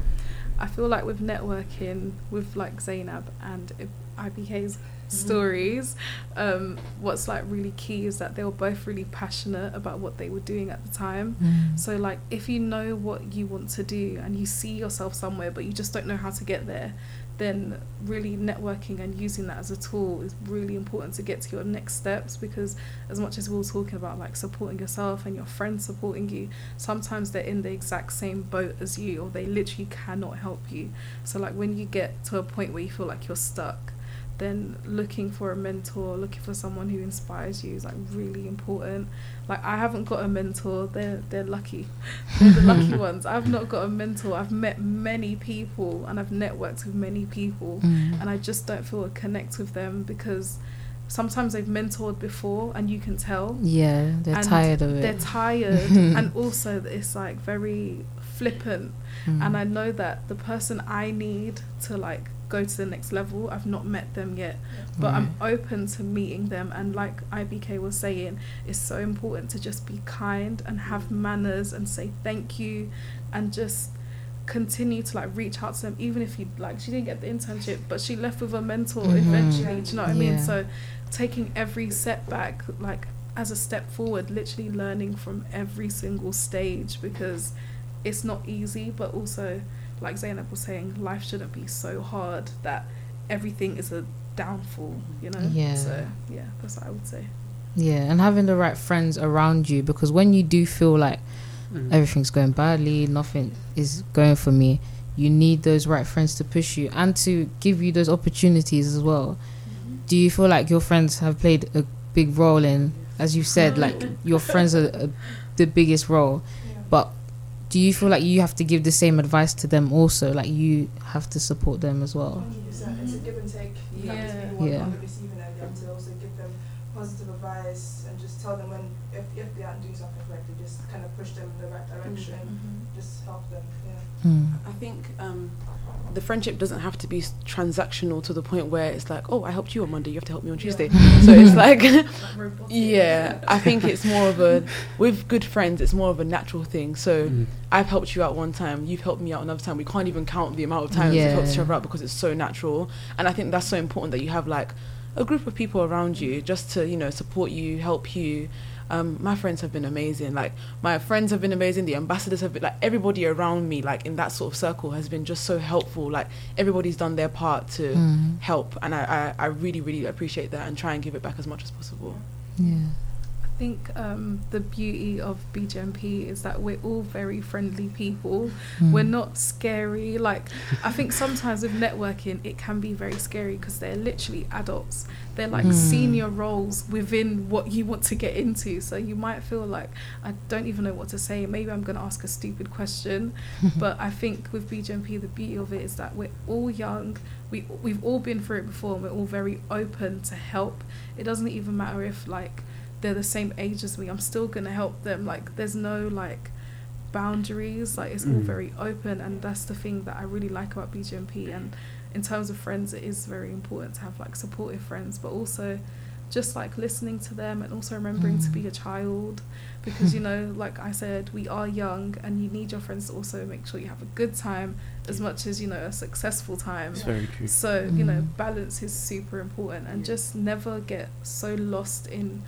I feel like with networking, with like Zainab and I- IBK's stories, um, what's like really key is that they were both really passionate about what they were doing at the time. Mm. So like if you know what you want to do and you see yourself somewhere but you just don't know how to get there, then really networking and using that as a tool is really important to get to your next steps because as much as we we're talking about like supporting yourself and your friends supporting you, sometimes they're in the exact same boat as you or they literally cannot help you. So like when you get to a point where you feel like you're stuck, then looking for a mentor, looking for someone who inspires you is like really important. Like I haven't got a mentor. They're they're lucky. They're the lucky ones. I've not got a mentor. I've met many people and I've networked with many people Mm. and I just don't feel a connect with them because sometimes they've mentored before and you can tell Yeah, they're tired of it. they're tired and also it's like very flippant Mm. and I know that the person I need to like go to the next level, I've not met them yet, but I'm open to meeting them. And like IBK was saying, it's so important to just be kind and have manners and say thank you, and just continue to like reach out to them, even if you like. She didn't get the internship, but she left with a mentor Mhm. eventually. Do you know what I mean? So taking every setback like as a step forward, literally learning from every single stage because it's not easy, but also, like Zainab was saying, life shouldn't be so hard that everything is a downfall, you know? Yeah. So, yeah, that's what I would say. Yeah, and having the right friends around you because when you do feel like Mm. everything's going badly, nothing is going for me, you need those right friends to push you and to give you those opportunities as well. Do you feel like your friends have played a big role in, as you said, like your friends are uh, the biggest role, Yeah. but do you feel like you have to give the same advice to them also? Like you have to support them as well? 100%. It's a give and take. You can't just be the Yeah. one Yeah. on the receiving end. You have to also give them positive advice and just tell them when if, if they aren't doing something correctly, just kind of push them in the right direction. Just help them. Yeah. Mm. I think um, the friendship doesn't have to be transactional to the point where it's like, oh, I helped you on Monday, you have to help me on Tuesday. so it's like, yeah, I think it's more of a, with good friends, it's more of a natural thing. So Mm. I've helped you out one time, you've helped me out another time. We can't even count the amount of times we've helped each other out because it's so natural. And I think that's so important that you have like a group of people around you just to, you know, support you, help you. Um, my friends have been amazing. Like my friends have been amazing. The ambassadors have been like everybody around me, like in that sort of circle, has been just so helpful. Like everybody's done their part to Mm. help, and I, I, I really really appreciate that and try and give it back as much as possible. Yeah. I think um, the beauty of BGMP is that we're all very friendly people. Mm. We're not scary. Like, I think sometimes with networking, it can be very scary because they're literally adults. They're like Mm. senior roles within what you want to get into. So you might feel like, I don't even know what to say. Maybe I'm going to ask a stupid question. but I think with BGMP, the beauty of it is that we're all young. We, we've all been through it before and we're all very open to help. It doesn't even matter if, like, they're the same age as me. I'm still going to help them. Like, there's no, like, boundaries. Like, it's all Mm. very open. And that's the thing that I really like about BGMP. And in terms of friends, it is very important to have, like, supportive friends, but also just like listening to them and also remembering to be a child because you know like i said we are young and you need your friends to also make sure you have a good time as much as you know a successful time It's very true. so you know Mm. balance is super important and just never get so lost in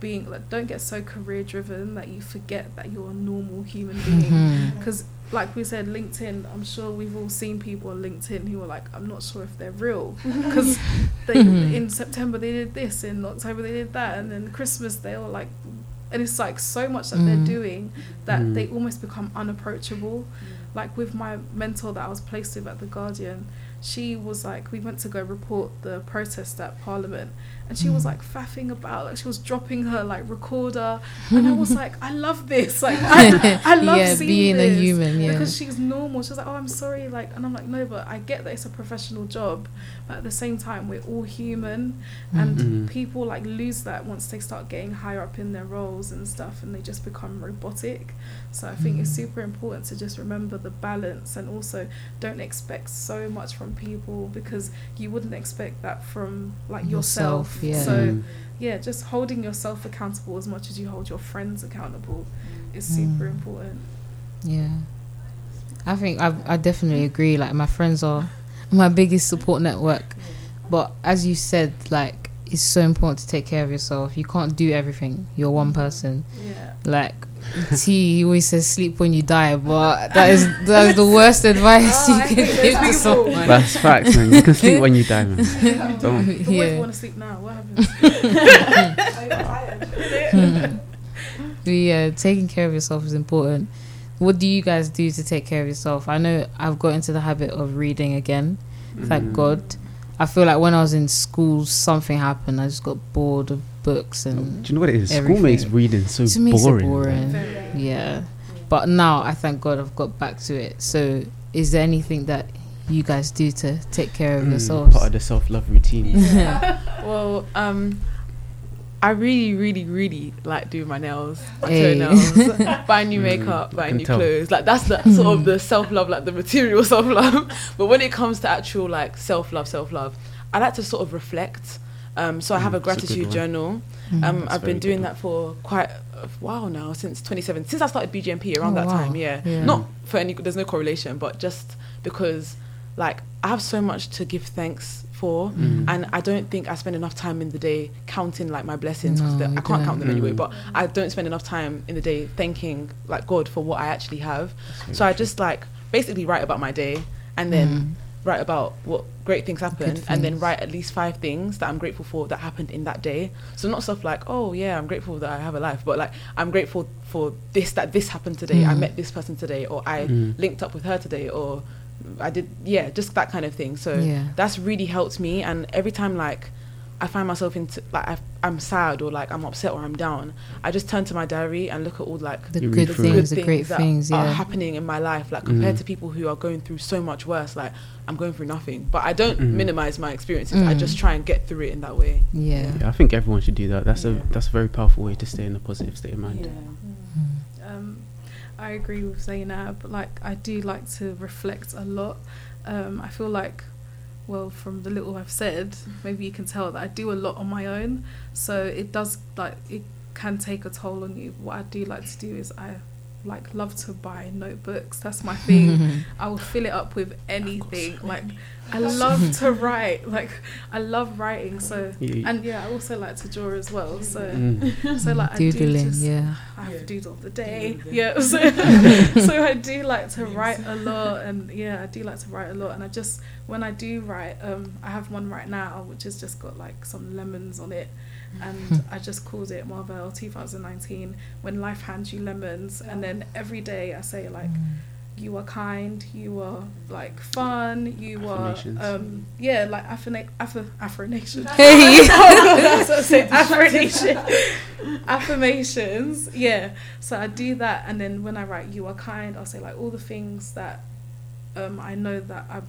being like don't get so career driven that you forget that you're a normal human being Mhm. because like we said linkedin i'm sure we've all seen people on linkedin who are like i'm not sure if they're real because they Mhm. in september they did this in october they did that and then christmas they were like and it's like so much that Mm. they're doing that Mm. they almost become unapproachable like with my mentor that i was placed with at the guardian she was like we went to go report the protest at parliament and she was Mm. like faffing about like she was dropping her like recorder and i was like i love this like i, I love yeah, seeing being this a human. Yeah. because she's normal. She's like, oh, I'm sorry, like, and I'm like, no, but I get that it's a professional job, but at the same time, we're all human, and Mhm. people like lose that once they start getting higher up in their roles and stuff, and they just become robotic. So I think it's Mm. super important to just remember the balance, and also don't expect so much from people because you wouldn't expect that from like yourself. Yourself, yeah. So Mm. yeah, just holding yourself accountable as much as you hold your friends accountable is super Mm. important. Yeah. I think I I definitely agree. Like my friends are my biggest support network. But as you said, like it's so important to take care of yourself. You can't do everything. You're one person. Yeah. Like T he always says sleep when you die, but that is that is the worst advice Oh, you I can give to someone. That's facts, man. You can sleep when you die, man. Don't. But what if you yeah. want to sleep now? What happens? Are you tired? Hmm. Yeah, taking care of yourself is important. What do you guys do to take care of yourself? I know I've got into the habit of reading again. Thank Mm. God. I feel like when I was in school, something happened. I just got bored of books and Do you know what it is? School everything. makes reading so to me, it's boring. boring. Very. Yeah. But now I thank God I've got back to it. So, is there anything that you guys do to take care of Mm, yourselves? Part of the self love routine. Well, um, I really, really, really like doing my nails, my Hey. toenails, buy new Mm, makeup, I buy new tell. clothes. Like that's the sort of the self love, like the material self love. but when it comes to actual like self love, self love, I like to sort of reflect. Um, so I have Mm, a that's a gratitude journal. Mm. Um, I've been doing that for quite a while now, since 2017, since I started BGMP around Oh, that wow. time. Yeah. Yeah. not for any. There's no correlation, but just because like I have so much to give thanks for, Mm. and I don't think I spend enough time in the day counting like my blessings. 'cause No, I can't count them anyway, Mm. but I don't spend enough time in the day thanking like God for what I actually have. So I just like basically write about my day, and then Mm. Write about what great things happened Good and then write at least five things that I'm grateful for that happened in that day. So not stuff like, oh yeah, I'm grateful that I have a life, but like I'm grateful for this that this happened today. I Mm. met this person today or I Mm. linked up with her today or I did yeah, just that kind of thing. So Yeah. that's really helped me and every time like I find myself into like I, I'm sad or like I'm upset or I'm down, I just turn to my diary and look at all like The You good read the through it. things, the great that things. are Yeah. happening in my life like compared Mm. to people who are going through so much worse like i'm going through nothing but i don't Mm. minimize my experiences i Mm. just try and get through it in that way Yeah. Yeah, I think everyone should do that. That's Yeah. a that's a very powerful way to stay in a positive state of mind. Mm. Um, I agree with Zainab. Like I do like to reflect a lot. Um, I feel like, well, from the little I've said, maybe you can tell that I do a lot on my own. So it does like it can take a toll on you. What I do like to do is I like love to buy notebooks. That's my thing. I will fill it up with anything. Like I love to write. Like I love writing. So You- and yeah, I also like to draw as well. So Mm. so like I do Doodling, just yeah. I have Yeah. doodle the day. Doodle Yeah, so, so I do like to write a lot, and yeah, I do like to write a lot. And I just when I do write, um, I have one right now which has just got like some lemons on it, and I just called it Marvel 2019 when life hands you lemons, and then every day I say like. You are kind. You are like fun. You are, um, yeah, like affirma- aff- affirmation. Hey. That's what I said, affirmation. Affirmations, yeah. So I do that, and then when I write "you are kind," I'll say like all the things that um, I know that I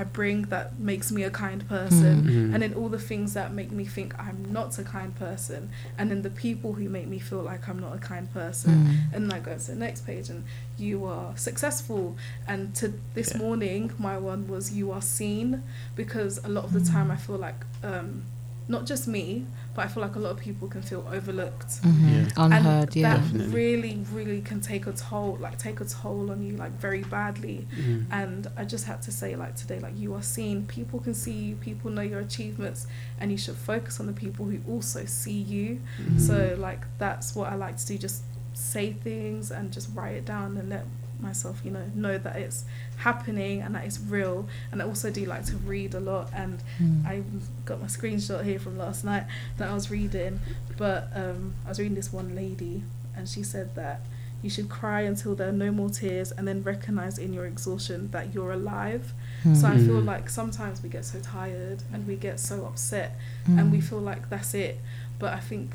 I bring that makes me a kind person, Mhm. and then all the things that make me think I'm not a kind person, and then the people who make me feel like I'm not a kind person, Mm. and I go to the next page and you are successful and to this Yeah. morning my one was you are seen because a lot of the time I feel like um not just me but I feel like a lot of people can feel overlooked Mhm. Yeah. Unheard, and yeah. that Definitely. really really can take a toll like take a toll on you like very badly Mm. and I just had to say like today like you are seen people can see you people know your achievements and you should focus on the people who also see you Mhm. so like that's what I like to do just say things and just write it down and let myself you know know that it's happening and that it's real and I also do like to read a lot and Mm. I got my screenshot here from last night that I was reading but um, I was reading this one lady and she said that you should cry until there are no more tears and then recognize in your exhaustion that you're alive so I feel Mm. like sometimes we get so tired and we get so upset Mm. and we feel like that's it. But I think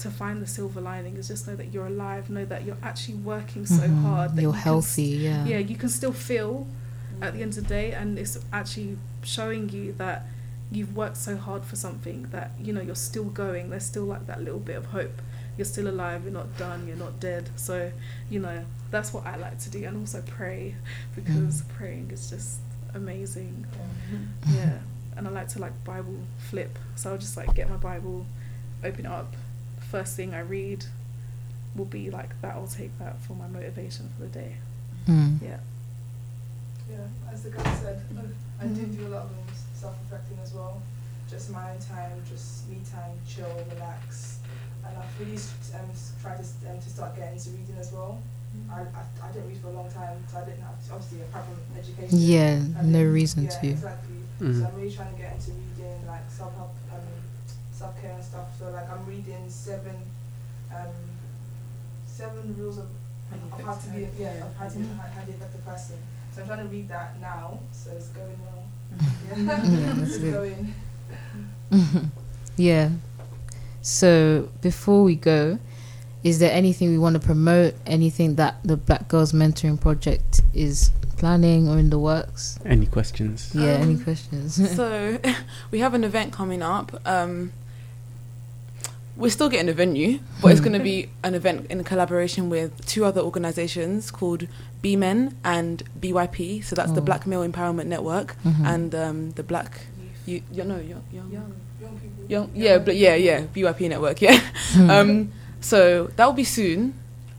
to find the silver lining is just know that you're alive, know that you're actually working so Mhm. hard. That You're you healthy, s- yeah. Yeah, you can still feel at the end of the day, and it's actually showing you that you've worked so hard for something that you know you're still going. There's still like that little bit of hope. You're still alive. You're not done. You're not dead. So you know that's what I like to do, and also pray because praying is just amazing yeah and i like to like bible flip so i'll just like get my bible open it up first thing i read will be like that i'll take that for my motivation for the day Mm. yeah Yeah, as the guy said, I do do a lot of self-reflecting as well. Just my own time, just me time, chill, relax. And I've really um, tried to, um, to start getting into reading as well. I, I, I didn't read for a long time, so I didn't have, obviously, apart from education. Yeah, no reason yeah, to. exactly. Mhm. So I'm really trying to get into reading, like self-help, um, self-care and stuff. So like I'm reading seven, um, seven rules of, of how to be, yeah, of how to be how how to be an effective person. So I'm trying to read that now. So it's going well. Yeah, Yeah, it's going. yeah. So before we go, is there anything we want to promote? Anything that the Black Girls Mentoring Project is planning or in the works? Any questions? Yeah. any Um, questions? so we have an event coming up. Um, we're still getting a venue, but it's going to be an event in collaboration with two other organisations called B Men and BYP. So that's the Oh. Black Male Empowerment Network Mhm. and um, the Black. You, you know, young, young, young Young people. young, yeah, but yeah, yeah, BYP network, yeah. um, so that will be soon.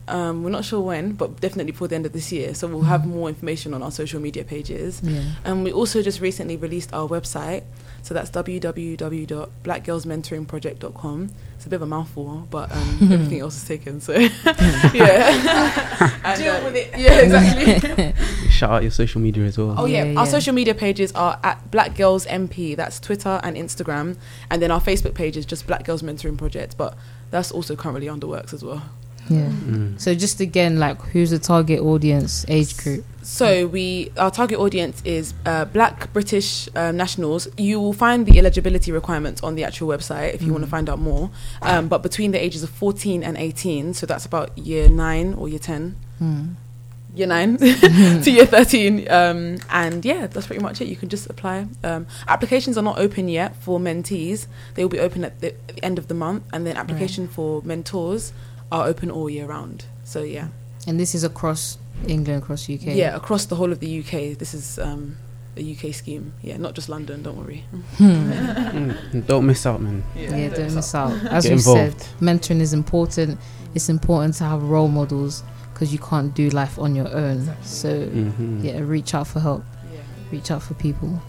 Um, we're not sure when, but definitely before the end of this year. So we'll have more information on our social media pages. yeah. And we also just recently released our website. So that's www.blackgirlsmentoringproject.com. It's a bit of a mouthful, but um, everything else is taken. So yeah, And, Deal uh, with it. Yeah, exactly. Shout out your social media as well. Oh yeah, Yeah, our yeah. social media pages are at Black Girls MP. That's Twitter and Instagram, and then our Facebook page is just Black Girls Mentoring Project. But that's also currently under works as well. Yeah. Mm. So just again, like, who's the target audience, age group? So we, our target audience is uh, Black British um, nationals. You will find the eligibility requirements on the actual website if you want to find out more. Um, but between the ages of 14 and 18, so that's about year nine or year 10, Hmm. year nine to year 13. Um, and yeah, that's pretty much it. You can just apply. Um, applications are not open yet for mentees. They will be open at the, at the end of the month, and then application for mentors are open all year round. So yeah, And this is across England, across UK. yeah, across the whole of the UK. This is um, a UK scheme. Yeah, not just London. Don't worry. Hmm. Mm. Don't miss out, man. Yeah, don't miss out. As Get we involved. said, mentoring is important. It's important to have role models because you can't do life on your own. So Mhm. yeah, reach out for help. Yeah. Reach out for people.